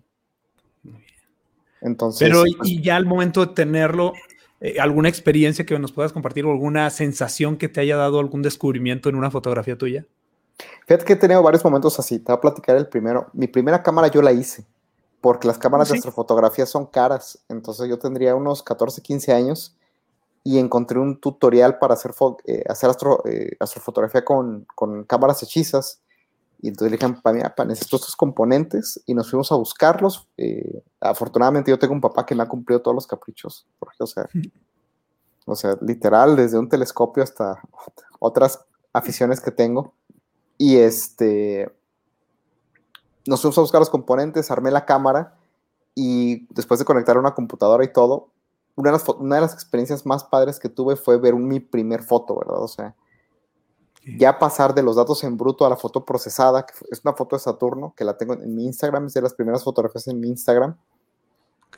Entonces, pero y pues ya al momento de tenerlo, eh, alguna experiencia que nos puedas compartir o alguna sensación que te haya dado algún descubrimiento en una fotografía tuya. Fíjate que he tenido varios momentos así. Te voy a platicar el primero. Mi primera cámara yo la hice, porque las cámaras de astrofotografía son caras. Entonces yo tendría unos 14, 15 años y encontré un tutorial para hacer, eh, hacer eh, astrofotografía con, con, cámaras hechizas. Y entonces le dije, para mí, necesito estos componentes y nos fuimos a buscarlos. Eh, afortunadamente yo tengo un papá que me ha cumplido todos los caprichos. Porque, o sea, o sea, literal, desde un telescopio hasta otras aficiones que tengo. Y este, nos fuimos a buscar los componentes, armé la cámara y después de conectar una computadora y todo, una de las, una de las experiencias más padres que tuve fue ver mi primer foto, ¿verdad? O sea, ya pasar de los datos en bruto a la foto procesada, que es una foto de Saturno, que la tengo en mi Instagram, es de las primeras fotografías en mi Instagram.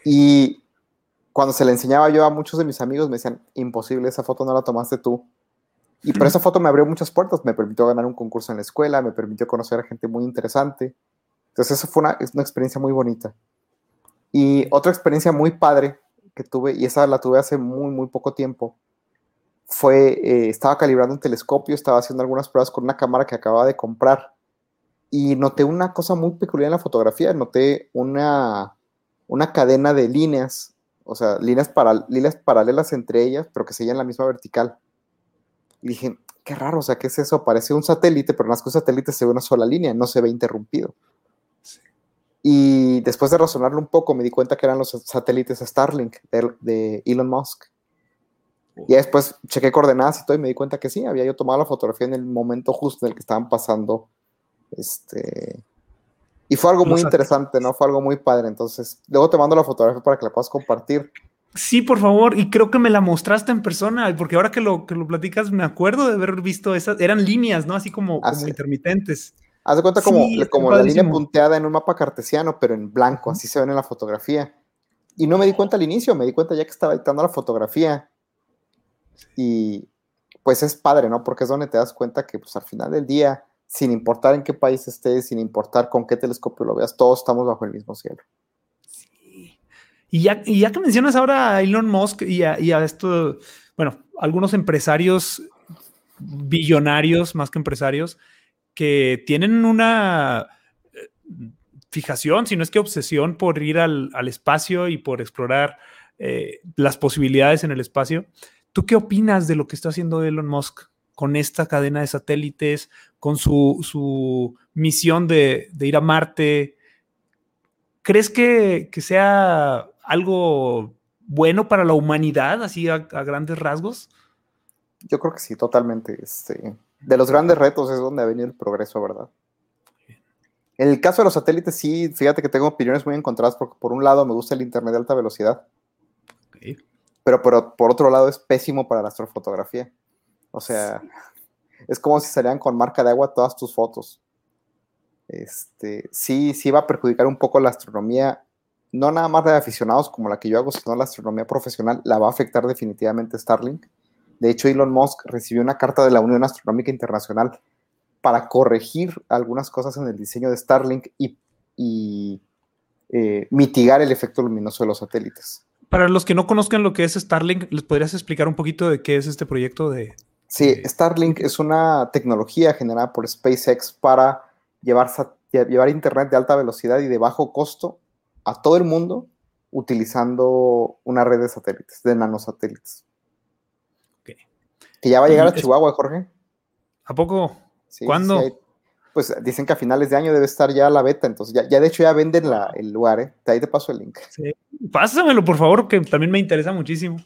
Y cuando se la enseñaba yo a muchos de mis amigos, me decían, imposible, esa foto no la tomaste tú. Y por esa foto me abrió muchas puertas, me permitió ganar un concurso en la escuela, me permitió conocer a gente muy interesante. Entonces, eso fue una, una experiencia muy bonita. Y otra experiencia muy padre que tuve, y esa la tuve hace muy, muy poco tiempo, fue, eh, estaba calibrando un telescopio, estaba haciendo algunas pruebas con una cámara que acababa de comprar y noté una cosa muy peculiar en la fotografía, noté una, una cadena de líneas, o sea, líneas, para, líneas paralelas entre ellas, pero que seguían la misma vertical. Y dije, qué raro, o sea, ¿qué es eso? Parece un satélite, pero más que un satélite se ve una sola línea, no se ve interrumpido. Y después de razonarlo un poco, me di cuenta que eran los satélites Starlink de, Elon Musk. Y después chequé coordenadas y todo y me di cuenta que sí, había yo tomado la fotografía en el momento justo en el que estaban pasando. Este, y fue algo muy interesante, ¿no? Fue algo muy padre. Entonces, luego te mando la fotografía para que la puedas compartir. Sí, por favor, y creo que me la mostraste en persona, porque ahora que lo, que lo platicas, me acuerdo de haber visto esas, eran líneas, ¿no? Así como, como intermitentes. Haz de cuenta como, como la línea punteada en un mapa cartesiano, pero en blanco, así se ven en la fotografía. Y no me di cuenta al inicio, me di cuenta ya que estaba editando la fotografía. Y pues es padre, ¿no? Porque es donde te das cuenta que pues al final del día, sin importar en qué país estés, sin importar con qué telescopio lo veas, todos estamos bajo el mismo cielo. Y ya, ya que mencionas ahora a Elon Musk y a, y a esto, bueno, algunos empresarios billonarios más que empresarios que tienen una eh, fijación, si no es que obsesión por ir al, espacio y por explorar eh, las posibilidades en el espacio. ¿Tú qué opinas de lo que está haciendo Elon Musk con esta cadena de satélites, con su, su misión de, de, ir a Marte? ¿Crees que, que sea algo bueno para la humanidad, así a, grandes rasgos? Yo creo que sí, totalmente. Este, de los grandes retos es donde ha venido el progreso, ¿verdad? En el caso de los satélites, sí, fíjate que tengo opiniones muy encontradas, porque por un lado me gusta el Internet de alta velocidad, pero, pero por otro lado es pésimo para la astrofotografía. O sea, es como si salieran con marca de agua todas tus fotos. Este, sí, sí va a perjudicar un poco la astronomía no nada más de aficionados como la que yo hago, sino la astronomía profesional, la va a afectar definitivamente Starlink. De hecho, Elon Musk recibió una carta de la Unión Astronómica Internacional para corregir algunas cosas en el diseño de Starlink y, eh, mitigar el efecto luminoso de los satélites. Para los que no conozcan lo que es Starlink, ¿les podrías explicar un poquito de qué es este proyecto de... Sí, Starlink es una tecnología generada por SpaceX para llevar, llevar Internet de alta velocidad y de bajo costo a todo el mundo utilizando una red de satélites, de nanosatélites. Okay. Que ya va a llegar a Chihuahua, Jorge. ¿A poco? ¿Cuándo? Pues dicen que a finales de año debe estar ya la beta, entonces ya, ya de hecho ya venden la, el lugar, ¿eh? De ahí te paso el link. Sí. Pásamelo, por favor, que también me interesa muchísimo.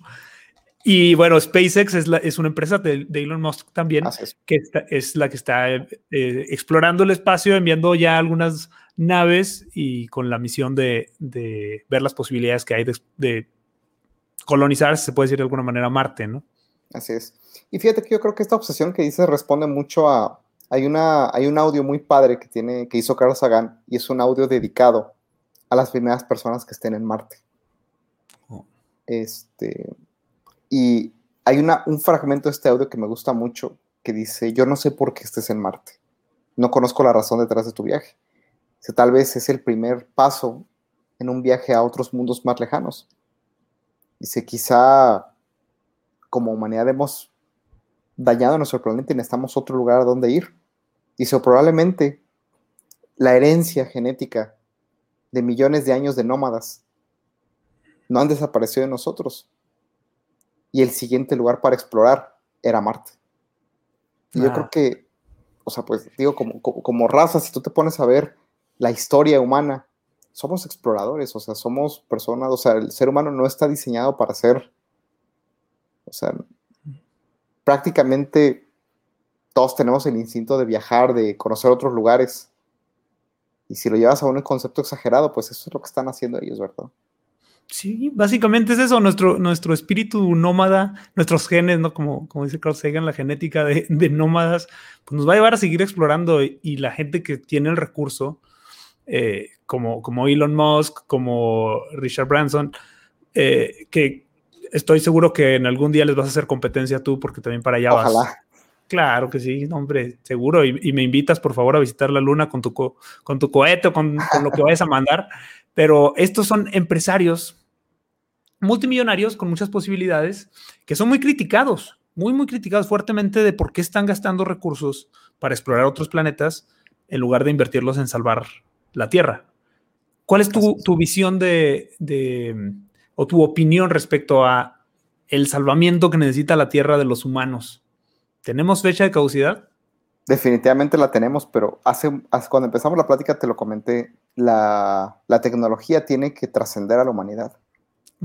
Y bueno, SpaceX es, la, es una empresa de, Elon Musk también, que es la que está eh, explorando el espacio, enviando ya algunas naves y con la misión de, ver las posibilidades que hay de, colonizar, se puede decir de alguna manera, Marte, ¿no? Así es. Y fíjate que yo creo que esta obsesión que dices responde mucho a... Hay, una, hay un audio muy padre que, tiene, que hizo Carl Sagan y es un audio dedicado a las primeras personas que estén en Marte. Oh. Este, y hay una, un fragmento de este audio que me gusta mucho que dice, yo no sé por qué estés en Marte. No conozco la razón detrás de tu viaje. Si tal vez es el primer paso en un viaje a otros mundos más lejanos. Dice, quizá como humanidad hemos dañado nuestro planeta y necesitamos otro lugar a donde ir. Dice, probablemente la herencia genética de millones de años de nómadas no han desaparecido de nosotros. Y el siguiente lugar para explorar era Marte. Y yo ah. creo que, o sea, pues digo, como, como, raza, si tú te pones a ver la historia humana, somos exploradores, o sea, somos personas, o sea, el ser humano no está diseñado para ser, o sea, prácticamente todos tenemos el instinto de viajar, de conocer otros lugares. Y si lo llevas a un concepto exagerado, pues eso es lo que están haciendo ellos, ¿verdad? Sí, básicamente es eso, nuestro, nuestro espíritu nómada, nuestros genes, ¿no? Como, como dice Carl Sagan, la genética de, nómadas, pues nos va a llevar a seguir explorando y, la gente que tiene el recurso, eh, como, como Elon Musk, como Richard Branson, eh, que estoy seguro que en algún día les vas a hacer competencia tú, porque también para allá Ojalá. Claro que sí, hombre, seguro. Y, me invitas, por favor, a visitar la luna con tu, con tu cohete o con, con lo que vayas a mandar. Pero estos son empresarios multimillonarios con muchas posibilidades que son muy criticados, muy, muy criticados fuertemente de por qué están gastando recursos para explorar otros planetas en lugar de invertirlos en salvar la Tierra. ¿Cuál es tu, visión de, de, o tu opinión respecto a el salvamiento que necesita la Tierra de los humanos? ¿Tenemos fecha de caducidad? Definitivamente la tenemos, pero hace, cuando empezamos la plática te lo comenté, la, la tecnología tiene que trascender a la humanidad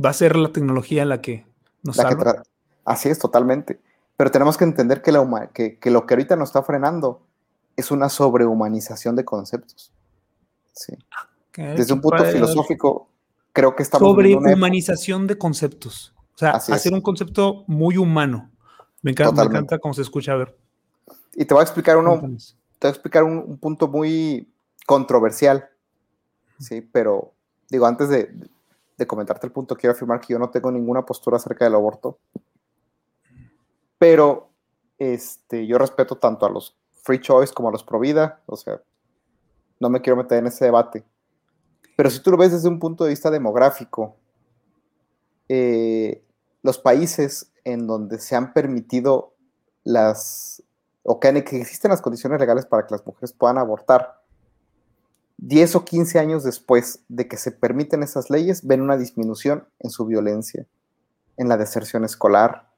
va a ser la tecnología la que nos salva. Así es, totalmente. Pero tenemos que entender que, la que, que, lo que ahorita nos está frenando es una sobrehumanización de conceptos. Sí. Desde un punto filosófico, creo que estamos... Sobrehumanización de conceptos. O sea, hacer un concepto muy humano. Me encanta, me encanta cómo se escucha a ver. Y te voy a explicar uno, te voy a explicar un punto muy controversial. Sí, pero digo, antes de, de comentarte el punto, quiero afirmar que yo no tengo ninguna postura acerca del aborto. Pero este, yo respeto tanto a los free choice como a los pro vida. O sea, no me quiero meter en ese debate. Pero si tú lo ves desde un punto de vista demográfico, eh, los países en donde se han permitido las, o que, existen las condiciones legales para que las mujeres puedan abortar, 10 o 15 años después de que se permiten esas leyes, ven una disminución en su violencia, en la deserción escolar,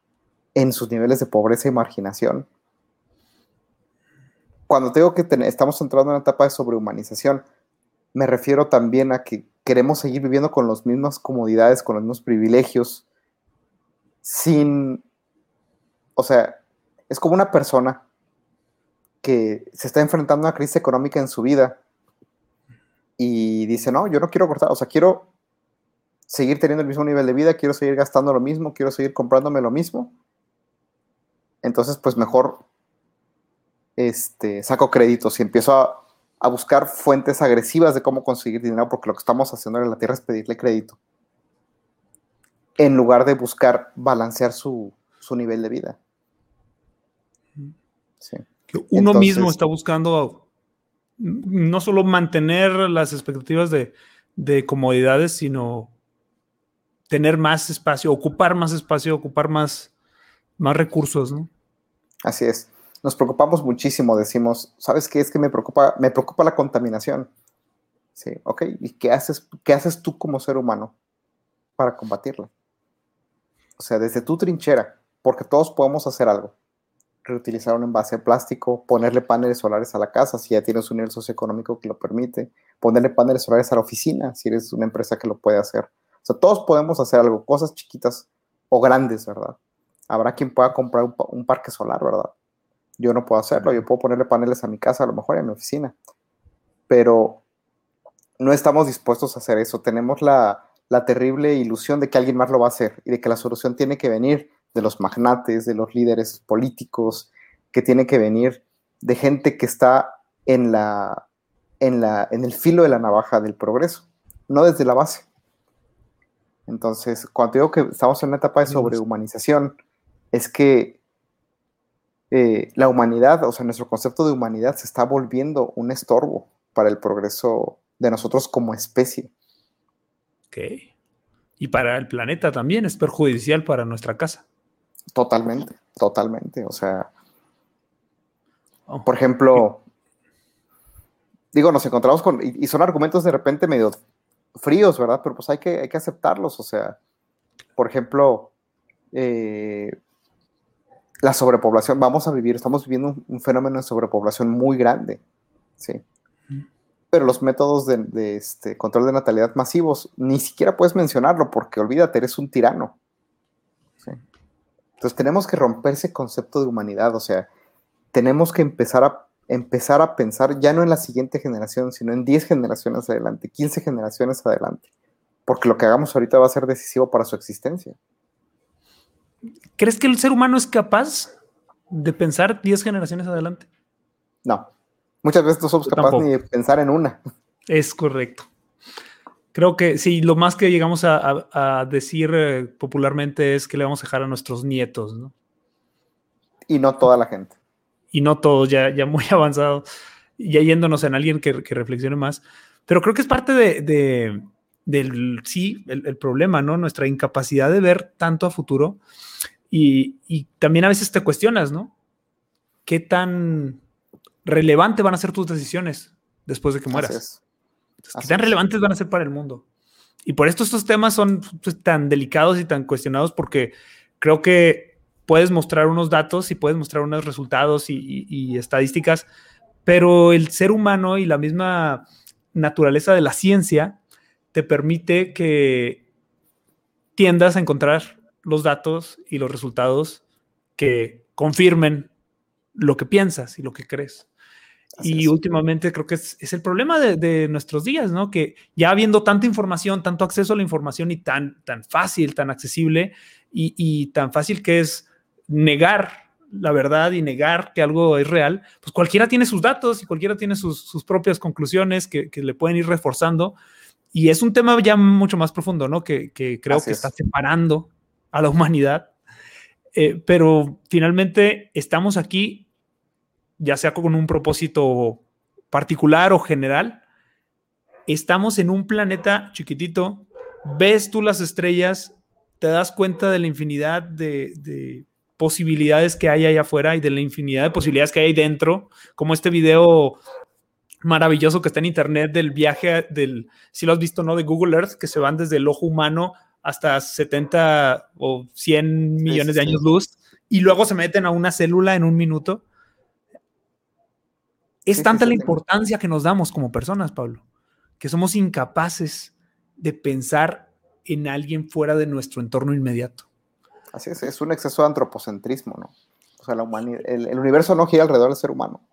en sus niveles de pobreza y marginación. Cuando digo que estamos entrando en una etapa de sobrehumanización, me refiero también a que queremos seguir viviendo con las mismas comodidades, con los mismos privilegios, sin, o sea, es como una persona que se está enfrentando a una crisis económica en su vida y dice, no, yo no quiero cortar, o sea, quiero seguir teniendo el mismo nivel de vida, quiero seguir gastando lo mismo, quiero seguir comprándome lo mismo. Entonces, pues mejor este, saco créditos y empiezo a, buscar fuentes agresivas de cómo conseguir dinero, porque lo que estamos haciendo en la Tierra es pedirle crédito, en lugar de buscar balancear su, nivel de vida. Que uno mismo está buscando no solo mantener las expectativas de, comodidades, sino tener más espacio, ocupar más espacio, ocupar más, más recursos, ¿no? Así es. Nos preocupamos muchísimo, decimos, ¿sabes qué es que me preocupa? Me preocupa la contaminación. Sí, ok. ¿Y qué haces, qué haces tú como ser humano para combatirla? O sea, desde tu trinchera, porque todos podemos hacer algo reutilizar un envase de plástico, ponerle paneles solares a la casa si ya tienes un nivel socioeconómico que lo permite, ponerle paneles solares a la oficina si eres una empresa que lo puede hacer. O sea, todos podemos hacer algo, cosas chiquitas o grandes, ¿verdad? Habrá quien pueda comprar un, parque solar, ¿verdad? Yo no puedo hacerlo, yo puedo ponerle paneles a mi casa, a lo mejor a mi oficina, pero no estamos dispuestos a hacer eso. Tenemos la, la terrible ilusión de que alguien más lo va a hacer y de que la solución tiene que venir de los magnates, de los líderes políticos, que tiene que venir de gente que está en, la, en, la, en el filo de la navaja del progreso. no desde la base. Entonces, cuando digo que estamos en una etapa de sobrehumanización, es que eh, la humanidad, o sea, nuestro concepto de humanidad se está volviendo un estorbo para el progreso de nosotros como especie. Ok. Y para el planeta también es perjudicial para nuestra casa. Totalmente, totalmente. O sea, oh. por ejemplo, digo, nos encontramos con, y, son argumentos de repente medio fríos, ¿verdad? Pero pues hay que, hay que aceptarlos. O sea, por ejemplo, eh, la sobrepoblación, vamos a vivir, estamos viviendo un, fenómeno de sobrepoblación muy grande, ¿sí? Pero los métodos de, este, control de natalidad masivos, ni siquiera puedes mencionarlo porque olvídate, eres un tirano. ¿sí? Entonces tenemos que romper ese concepto de humanidad, o sea, tenemos que empezar a, empezar a pensar ya no en la siguiente generación, sino en 10 generaciones adelante, 15 generaciones adelante, porque lo que hagamos ahorita va a ser decisivo para su existencia. ¿Crees que el ser humano es capaz de pensar 10 generaciones adelante? No. Muchas veces no somos capaces ni de pensar en una. Es correcto. Creo que sí, lo más que llegamos a, decir eh, popularmente es que le vamos a dejar a nuestros nietos, ¿no? Y no toda la gente. Y no todos, ya, ya muy avanzado, ya yéndonos en alguien que, reflexione más. Pero creo que es parte de, del, sí, el, problema, ¿no? Nuestra incapacidad de ver tanto a futuro. Y, también a veces te cuestionas, ¿no? ¿Qué tan relevante van a ser tus decisiones después de que mueras? ¿Qué tan relevantes van a ser para el mundo? Y por esto estos temas son pues, tan delicados y tan cuestionados porque creo que puedes mostrar unos datos y puedes mostrar unos resultados y estadísticas, pero el ser humano y la misma naturaleza de la ciencia te permite que tiendas a encontrar los datos y los resultados que confirmen lo que piensas y lo que crees. Y últimamente creo que es, el problema de, nuestros días, ¿no? Que ya habiendo tanta información, tanto acceso a la información y tan, tan fácil, tan accesible y, tan fácil que es negar la verdad y negar que algo es real, pues cualquiera tiene sus datos y cualquiera tiene sus, propias conclusiones que, que, le pueden ir reforzando y es un tema ya mucho más profundo, ¿no? Que, creo que está separando a la humanidad. Eh, pero finalmente estamos aquí, ya sea con un propósito particular o general. Estamos en un planeta chiquitito, ves tú las estrellas, te das cuenta de la infinidad de, de posibilidades que hay allá afuera y de la infinidad de posibilidades que hay dentro, como este video maravilloso que está en internet del viaje del, si lo has visto, ¿no? De Google Earth, que se van desde el ojo humano hasta 70 o 100 millones de años luz y luego se meten a una célula en un minuto. Es tanta la importancia que nos damos como personas, Pablo, que somos incapaces de pensar en alguien fuera de nuestro entorno inmediato. Así es, es un exceso de antropocentrismo, ¿no? O sea, la humanidad, el universo no gira alrededor del ser humano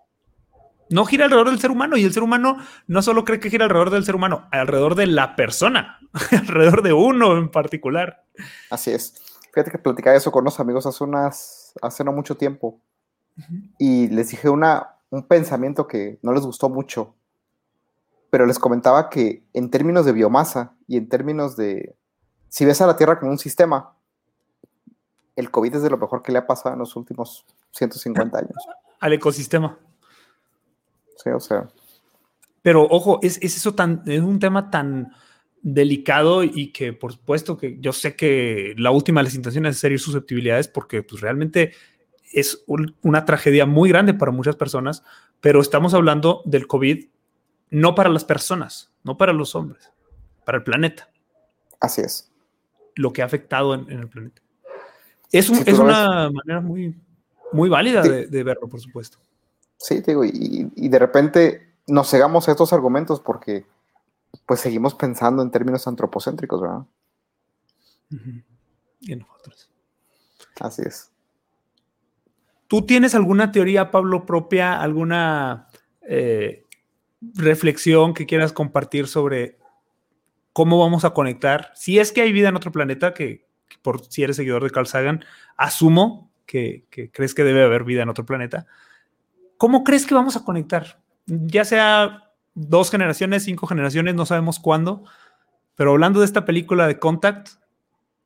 no gira alrededor del ser humano y el ser humano no solo cree que gira alrededor del ser humano, alrededor de la persona, alrededor de uno en particular. Así es. Fíjate que platicaba eso con unos amigos hace unas, hace no mucho tiempo y les dije una, un pensamiento que no les gustó mucho, pero les comentaba que en términos de biomasa y en términos de, si ves a la Tierra como un sistema, el COVID es de lo mejor que le ha pasado en los últimos 150 años. Al ecosistema. Sí, o sea. Pero ojo, es, eso tan, es un tema tan delicado y que por supuesto que yo sé que la última de las intenciones es serio susceptibilidades porque pues realmente es una tragedia muy grande para muchas personas, pero estamos hablando del COVID no para las personas, no para los hombres, para el planeta. Así es. Lo que ha afectado en, el planeta. Es, es una manera muy, muy válida de verlo, por supuesto. Sí, digo, y, de repente nos cegamos a estos argumentos porque pues seguimos pensando en términos antropocéntricos, ¿verdad? Y nosotros. Así es. ¿Tú tienes alguna teoría, Pablo, propia, alguna eh, reflexión que quieras compartir sobre cómo vamos a conectar? Si es que hay vida en otro planeta, que, por si eres seguidor de Carl Sagan, asumo que, que crees que debe haber vida en otro planeta. ¿Cómo crees que vamos a conectar? Ya sea dos generaciones, cinco generaciones, no sabemos cuándo, Pero hablando de esta película de Contact,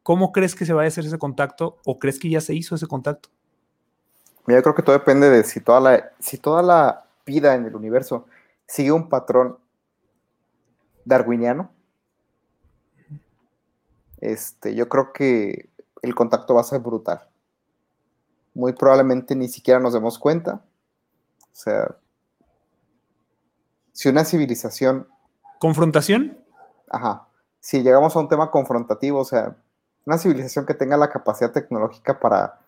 ¿cómo crees que se vaya a hacer ese contacto o crees que ya se hizo ese contacto? Yo creo que todo depende de si toda la, si toda la vida en el universo sigue un patrón darwiniano. Este, yo creo que el contacto va a ser brutal. Muy probablemente ni siquiera nos demos cuenta. O sea, si una civilización... ¿Confrontación? Ajá. Si llegamos a un tema confrontativo, o sea, una civilización que tenga la capacidad tecnológica para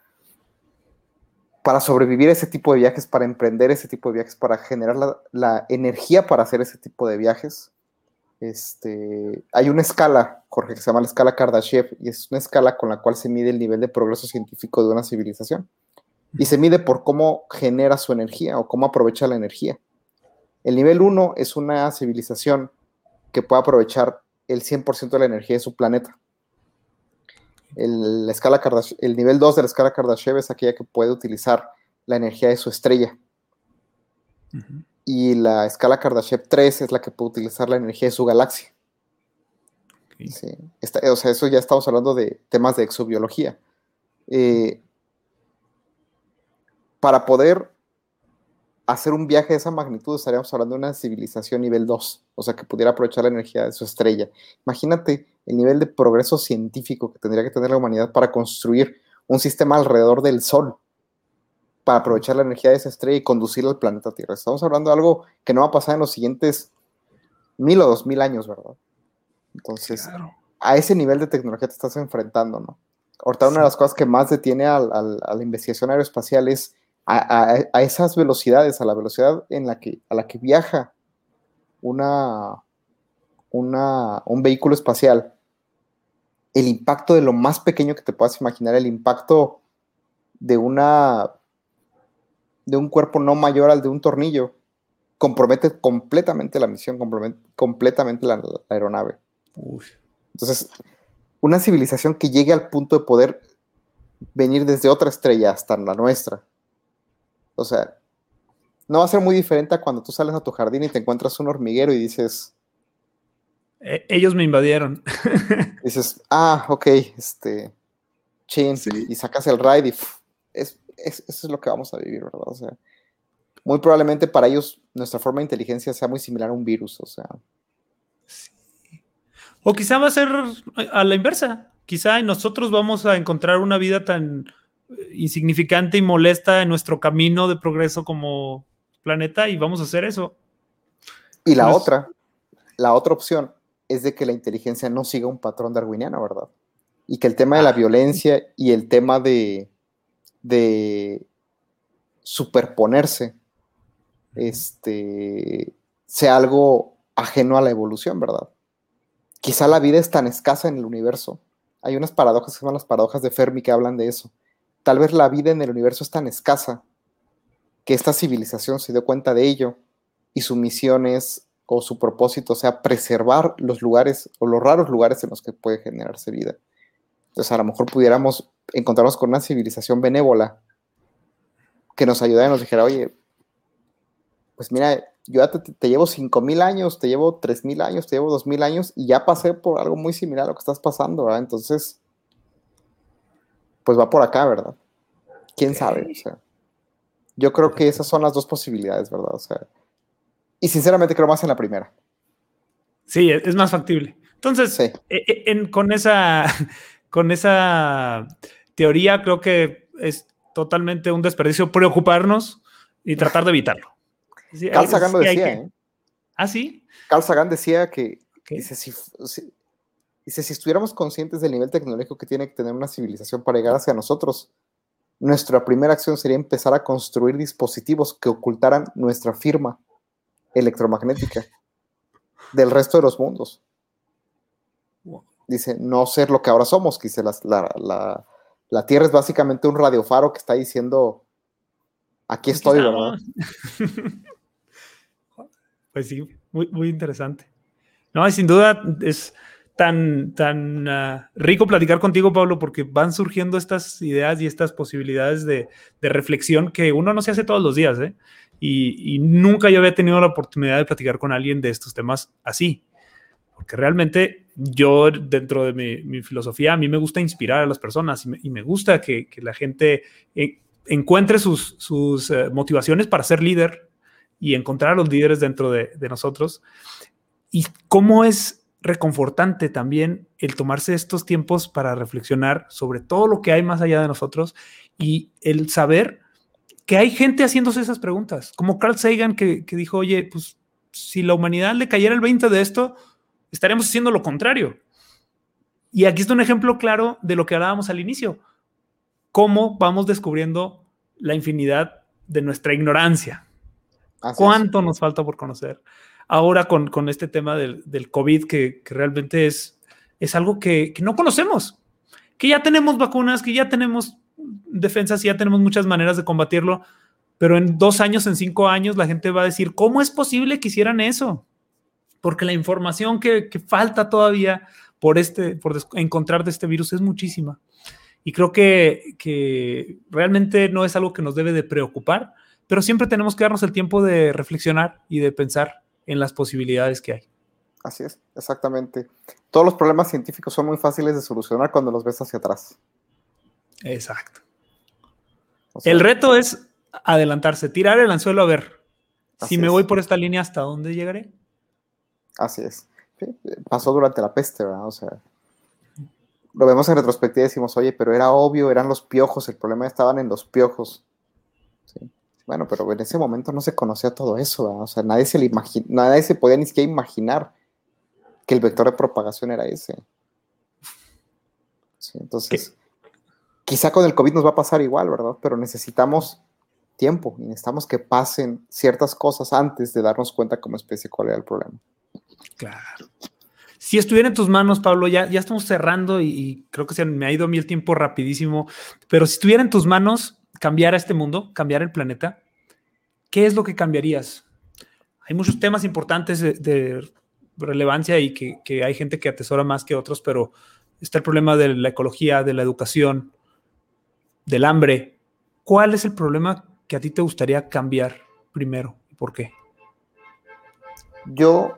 para sobrevivir ese tipo de viajes, para emprender ese tipo de viajes, para generar la, energía para hacer ese tipo de viajes. Este, hay una escala, Jorge, que se llama la escala Kardashev, y es una escala con la cual se mide el nivel de progreso científico de una civilización. Y se mide por cómo genera su energía o cómo aprovecha la energía. El nivel 1 es una civilización que puede aprovechar el 100% de la energía de su planeta. El, la escala el nivel 2 de la escala Kardashev es aquella que puede utilizar la energía de su estrella. Y la escala Kardashev 3 es la que puede utilizar la energía de su galaxia. o sea, eso ya estamos hablando de temas de exobiología. Eh, para poder hacer un viaje de esa magnitud, estaríamos hablando de una civilización nivel 2, o sea, que pudiera aprovechar la energía de su estrella. Imagínate el nivel de progreso científico que tendría que tener la humanidad para construir un sistema alrededor del Sol, para aprovechar la energía de esa estrella y conducirla al planeta Tierra. Estamos hablando de algo que no va a pasar en los siguientes mil o dos mil años, ¿verdad? Entonces, a ese nivel de tecnología te estás enfrentando, ¿no? Ahorita una de las cosas que más detiene a la investigación aeroespacial es a, esas velocidades, a la velocidad en la que, a la que viaja una, una, un vehículo espacial, el impacto de lo más pequeño que te puedas imaginar, el impacto de una de un cuerpo no mayor al de un tornillo, compromete completamente la misión, compromete completamente la, aeronave. Entonces, una civilización que llegue al punto de poder venir desde otra estrella hasta la nuestra, o sea, no va a ser muy diferente a cuando tú sales a tu jardín y te encuentras un hormiguero y dices... E, ellos me invadieron. dices, ah, ok, este... Chin, y sacas el ride y es, eso es lo que vamos a vivir, ¿verdad? O sea, muy probablemente para ellos nuestra forma de inteligencia sea muy similar a un virus, o sea. O quizá va a ser a la inversa. Quizá nosotros vamos a encontrar una vida tan insignificante y molesta en nuestro camino de progreso como planeta y vamos a hacer eso. Y la otra, la otra opción es de que la inteligencia no siga un patrón darwiniano, ¿verdad? Y que el tema de la ah. violencia y el tema de, de superponerse este, sea algo ajeno a la evolución, ¿verdad? Quizá la vida es tan escasa en el universo. Hay unas paradojas que se llaman las paradojas de Fermi que hablan de eso tal vez la vida en el universo es tan escasa que esta civilización se dio cuenta de ello y su misión es o su propósito sea preservar los lugares o los raros lugares en los que puede generarse vida. Entonces a lo mejor pudiéramos encontrarnos con una civilización benévola que nos ayudara y nos dijera, oye, pues mira, yo ya te, te llevo 5.000 años, te llevo 3.000 años, te llevo 2.000 años y ya pasé por algo muy similar a lo que estás pasando, ¿verdad? Entonces, pues va por acá, ¿verdad? ¿Quién sabe? O sea, yo creo que esas son las dos posibilidades, ¿verdad? O sea, y sinceramente creo más en la primera. Sí, es más factible. Entonces, e, e, con, esa, con esa teoría creo que es totalmente un desperdicio preocuparnos y tratar de evitarlo. Carl Sagan lo decía, ¿eh? ¿Ah, sí? Carl Sagan decía que, dice, si, Dice, si estuviéramos conscientes del nivel tecnológico que tiene que tener una civilización para llegar hacia nosotros, nuestra primera acción sería empezar a construir dispositivos que ocultaran nuestra firma electromagnética del resto de los mundos. Dice, no ser lo que ahora somos, que dice, la, la, Tierra es básicamente un radiofaro que está diciendo, aquí estoy, ¿verdad? Pues sí, muy, muy interesante. No, sin duda es tan, tan ah, rico platicar contigo, Pablo, porque van surgiendo estas ideas y estas posibilidades de, reflexión que uno no se hace todos los días, ¿eh? Y, nunca yo había tenido la oportunidad de platicar con alguien de estos temas así. porque realmente yo dentro de mi, filosofía, a mí me gusta inspirar a las personas y me, gusta que, la gente encuentre sus, eh, motivaciones para ser líder y encontrar a los líderes dentro de, de nosotros. Y cómo es reconfortante también el tomarse estos tiempos para reflexionar sobre todo lo que hay más allá de nosotros y el saber que hay gente haciéndose esas preguntas, como Carl Sagan que, dijo, oye, pues si la humanidad le cayera el 20 de esto, estaremos haciendo lo contrario. Y aquí está un ejemplo claro de lo que hablábamos al inicio, cómo vamos descubriendo la infinidad de nuestra ignorancia. ¿Cuánto nos falta por conocer? Ahora con, con este tema del, del COVID, que, que, realmente es, es algo que, que no conocemos, que ya tenemos vacunas, que ya tenemos defensa sí ya tenemos muchas maneras de combatirlo, pero en dos años, en cinco años, la gente va a decir, ¿cómo es posible que hicieran eso? Porque la información que, falta todavía por, este, por encontrar de este virus es muchísima. Y creo que, que realmente no es algo que nos debe de preocupar, pero siempre tenemos que darnos el tiempo de reflexionar y de pensar en las posibilidades que hay. Así es, exactamente. Todos los problemas científicos son muy fáciles de solucionar cuando los ves hacia atrás. Exacto. el reto es adelantarse, tirar el anzuelo a ver. Si me voy por esta línea, ¿hasta dónde llegaré? Así es. Pasó durante la peste, ¿verdad? O sea, lo vemos en retrospectiva y decimos, oye, pero era obvio, eran los piojos, el problema estaban en los piojos. Bueno, pero en ese momento no se conocía todo eso, ¿verdad? O sea, nadie se, le nadie se podía ni siquiera imaginar que el vector de propagación era ese. entonces, Quizá con el COVID nos va a pasar igual, ¿verdad? Pero necesitamos tiempo y necesitamos que pasen ciertas cosas antes de darnos cuenta como especie cuál era el problema. Claro. Si estuviera en tus manos, Pablo, ya, ya estamos cerrando y, creo que se me ha ido a mí el tiempo rapidísimo, pero si estuviera en tus manos cambiar a este mundo, cambiar el planeta, ¿qué es lo que cambiarías? Hay muchos temas importantes de, relevancia y que, que, hay gente que atesora más que otros, pero está el problema de la ecología, de la educación, del hambre, ¿cuál es el problema que a ti te gustaría cambiar primero y por qué? Yo,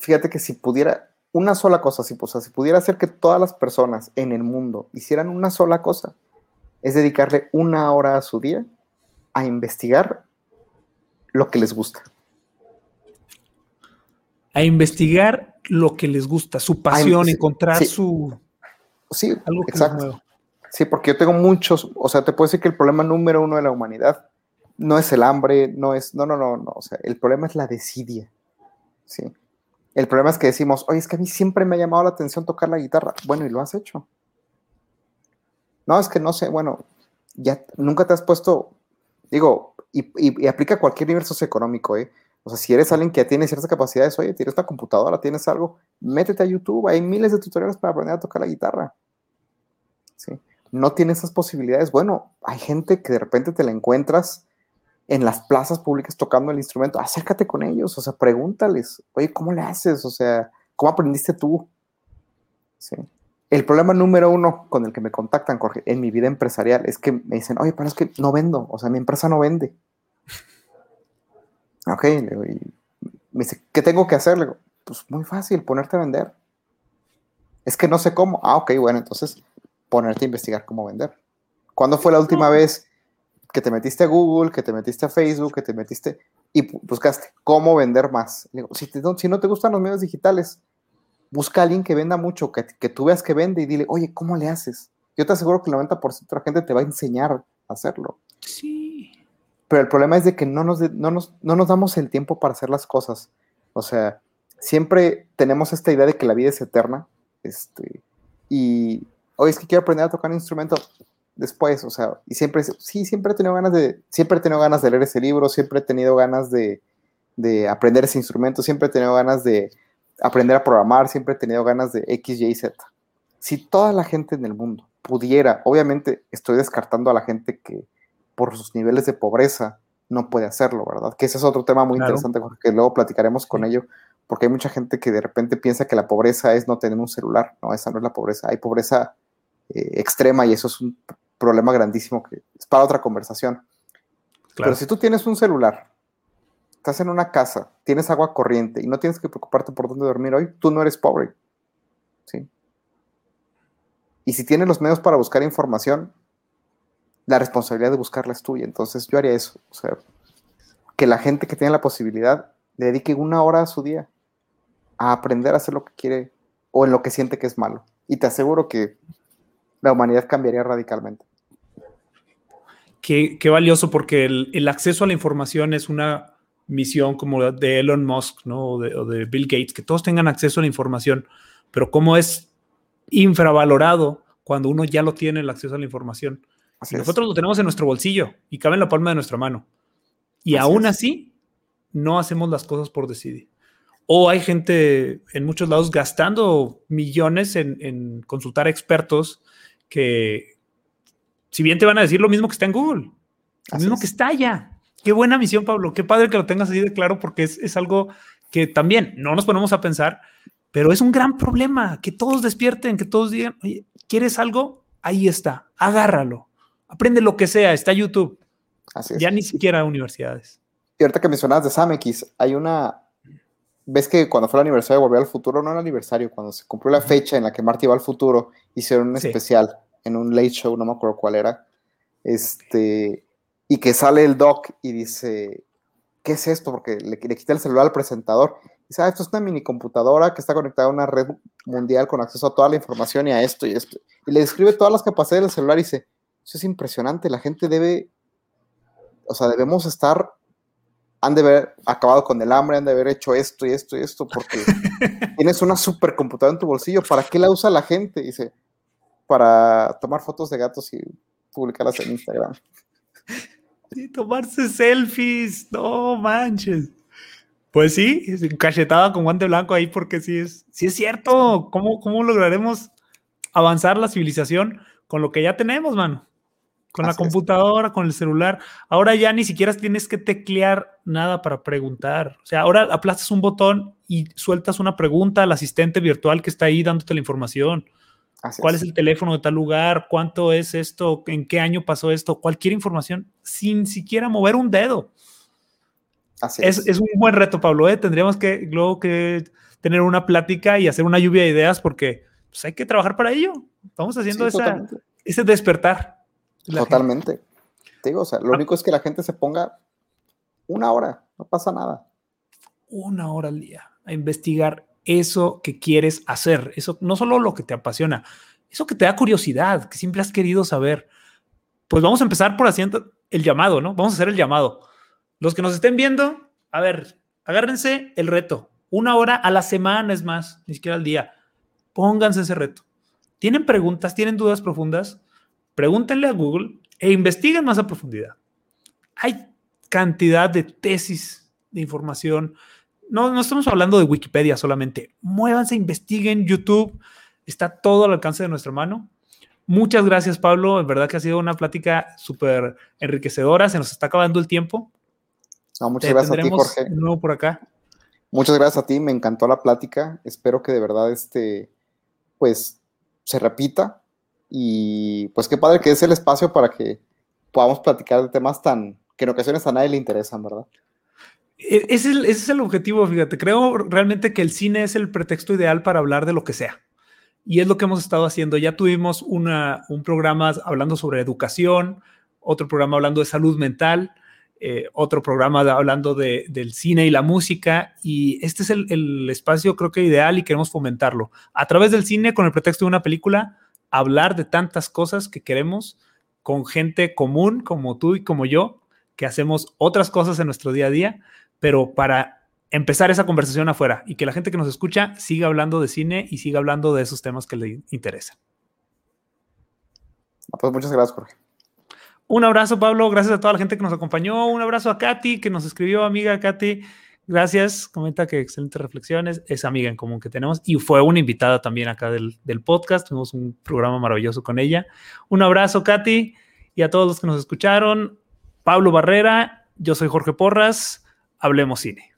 fíjate que si pudiera, una sola cosa, si, pues, si pudiera hacer que todas las personas en el mundo hicieran una sola cosa, es dedicarle una hora a su día a investigar lo que les gusta. A investigar lo que les gusta, su pasión, encontrar su... Sí, algo exacto. Sí, porque yo tengo muchos, o sea, te puedo decir que el problema número uno de la humanidad no es el hambre, no es, no, no, no, no, o sea, el problema es la desidia, ¿sí? El problema es que decimos, oye, es que a mí siempre me ha llamado la atención tocar la guitarra. Bueno, ¿y lo has hecho? No, es que no sé, bueno, ya nunca te has puesto, digo, y, aplica a cualquier nivel socioeconómico, ¿eh? O sea, si eres alguien que tiene ciertas capacidades, oye, tienes una computadora, tienes algo, métete a YouTube, hay miles de tutoriales para aprender a tocar la guitarra. ¿sí? No tiene esas posibilidades. Bueno, hay gente que de repente te la encuentras en las plazas públicas tocando el instrumento, acércate con ellos, o sea, pregúntales, oye, ¿cómo le haces? O sea, ¿cómo aprendiste tú? Sí. El problema número uno con el que me contactan, Jorge, en mi vida empresarial es que me dicen, oye, pero es que no vendo, o sea, mi empresa no vende. Ok, me dice, ¿qué tengo que hacer? Le digo, pues muy fácil, ponerte a vender. Es que no sé cómo. Ah, ok, bueno, entonces ponerte a investigar cómo vender. ¿Cuándo fue la última vez que te metiste a Google, que te metiste a Facebook, que te metiste y buscaste cómo vender más? si, si, no te gustan los medios digitales, busca a alguien que venda mucho, que, que, tú veas que vende y dile, oye, ¿cómo le haces? Yo te aseguro que el 90% de la gente te va a enseñar a hacerlo. Sí. Pero el problema es de que no nos, no nos, no nos damos el tiempo para hacer las cosas. O sea, siempre tenemos esta idea de que la vida es eterna. Este, y oye, es que quiero aprender a tocar un instrumento después, o sea, y siempre, sí, siempre he tenido ganas de, siempre he tenido ganas de leer ese libro, siempre he tenido ganas de, de aprender ese instrumento, siempre he tenido ganas de aprender a programar, siempre he tenido ganas de X, Y, Z. Si toda la gente en el mundo pudiera, obviamente estoy descartando a la gente que por sus niveles de pobreza no puede hacerlo, ¿verdad? Que ese es otro tema muy interesante porque luego platicaremos con ello, porque hay mucha gente que de repente piensa que la pobreza es no tener un celular, no, esa no es la pobreza, hay pobreza eh, extrema y eso es un problema grandísimo que es para otra conversación. Pero si tú tienes un celular estás en una casa, tienes agua corriente y no tienes que preocuparte por dónde dormir hoy, tú no eres pobre. ¿sí? Y si tienes los medios para buscar información, la responsabilidad de buscarla es tuya. Entonces yo haría eso. O sea, que la gente que tiene la posibilidad dedique una hora a su día a aprender a hacer lo que quiere o en lo que siente que es malo. Y te aseguro que la humanidad cambiaría radicalmente. Qué, valioso porque el, acceso a la información es una misión como de Elon Musk ¿no? o, de, Bill Gates, que todos tengan acceso a la información, pero cómo es infravalorado cuando uno ya lo tiene el acceso a la información. nosotros lo tenemos en nuestro bolsillo y cabe en la palma de nuestra mano. Y aún así, no hacemos las cosas por decidir. O hay gente en muchos lados gastando millones en, consultar expertos que, si bien te van a decir lo mismo que está en Google, lo mismo que está allá. Qué buena misión, Pablo. Qué padre que lo tengas así de claro porque es, es algo que también no nos ponemos a pensar, pero es un gran problema. Que todos despierten, que todos digan, oye, ¿quieres algo? Ahí está, agárralo. Aprende lo que sea, está YouTube. Ya ni siquiera universidades. Y ahorita que mencionabas de Samex, hay una. ¿Ves que cuando fue el aniversario de Volver al Futuro? No el aniversario, cuando se cumplió la fecha en la que Marty va al futuro, hicieron un especial en un late show, no me acuerdo cuál era. Este. Y que sale el doc y dice: ¿Qué es esto? Porque le, le quita el celular al presentador. Y dice: ah, esto es una mini computadora que está conectada a una red mundial con acceso a toda la información y a esto y esto. Y le describe todas las capacidades del celular y dice: Eso es impresionante, la gente debe o sea, debemos estar, han de haber acabado con el hambre, han de haber hecho esto y esto y esto, porque tienes una supercomputadora en tu bolsillo, ¿para qué la usa la gente? Dice, para tomar fotos de gatos y publicarlas en Instagram. Y tomarse selfies, no manches. Pues sí, cachetada con guante blanco ahí porque sí es, sí es cierto. ¿Cómo, ¿Cómo lograremos avanzar la civilización con lo que ya tenemos, mano? Con la computadora, con el celular. Ahora ya ni siquiera tienes que teclear nada para preguntar. O sea, ahora aplastas un botón y sueltas una pregunta al asistente virtual que está ahí dándote la información. ¿Cuál es. el teléfono de tal lugar? ¿Cuánto es esto? ¿En qué año pasó esto? Cualquier información sin siquiera mover un dedo. Así es. es. un buen reto, Pablo. ¿eh? Tendríamos que luego que tener una plática y hacer una lluvia de ideas porque pues, hay que trabajar para ello. Estamos haciendo ese despertar. Totalmente. digo, o sea, lo ah. único es que la gente se ponga una hora, no pasa nada. Una hora al día a investigar eso que quieres hacer, eso no solo lo que te apasiona, eso que te da curiosidad, que siempre has querido saber. Pues vamos a empezar por haciendo el llamado, ¿no? Vamos a hacer el llamado. Los que nos estén viendo, a ver, agárrense el reto. Una hora a la semana es más, ni siquiera al día. Pónganse ese reto. ¿Tienen preguntas? ¿Tienen dudas profundas? Pregúntenle a Google e investiguen más a profundidad. Hay cantidad de tesis de información. No, no estamos hablando de Wikipedia solamente. Muévanse, investiguen YouTube. Está todo al alcance de nuestra mano. Muchas gracias, Pablo. Es verdad que ha sido una plática súper enriquecedora. Se nos está acabando el tiempo. muchas gracias a ti, Jorge. nuevo por acá. Muchas gracias a ti. Me encantó la plática. Espero que de verdad este, pues, se repita y pues qué padre que es el espacio para que podamos platicar de temas tan que en ocasiones a nadie le interesan, ¿verdad? E, ese es, el, objetivo, fíjate. Creo realmente que el cine es el pretexto ideal para hablar de lo que sea. Y es lo que hemos estado haciendo. Ya tuvimos una, un programa hablando sobre educación, otro programa hablando de salud mental, eh, otro programa hablando de, del cine y la música. Y este es el, el, espacio, creo que ideal y queremos fomentarlo. A través del cine, con el pretexto de una película, hablar de tantas cosas que queremos con gente común como tú y como yo, que hacemos otras cosas en nuestro día a día, pero para empezar esa conversación afuera y que la gente que nos escucha siga hablando de cine y siga hablando de esos temas que le interesan. Ah, pues muchas gracias, Jorge. Un abrazo, Pablo. Gracias a toda la gente que nos acompañó. Un abrazo a Katy, que nos escribió, amiga Katy. Gracias, comenta que excelentes reflexiones, es amiga en común que tenemos y fue una invitada también acá del, podcast, tuvimos un programa maravilloso con ella. Un abrazo, Katy, y a todos los que nos escucharon. Pablo Barrera, yo soy Jorge Porras, hablemos cine.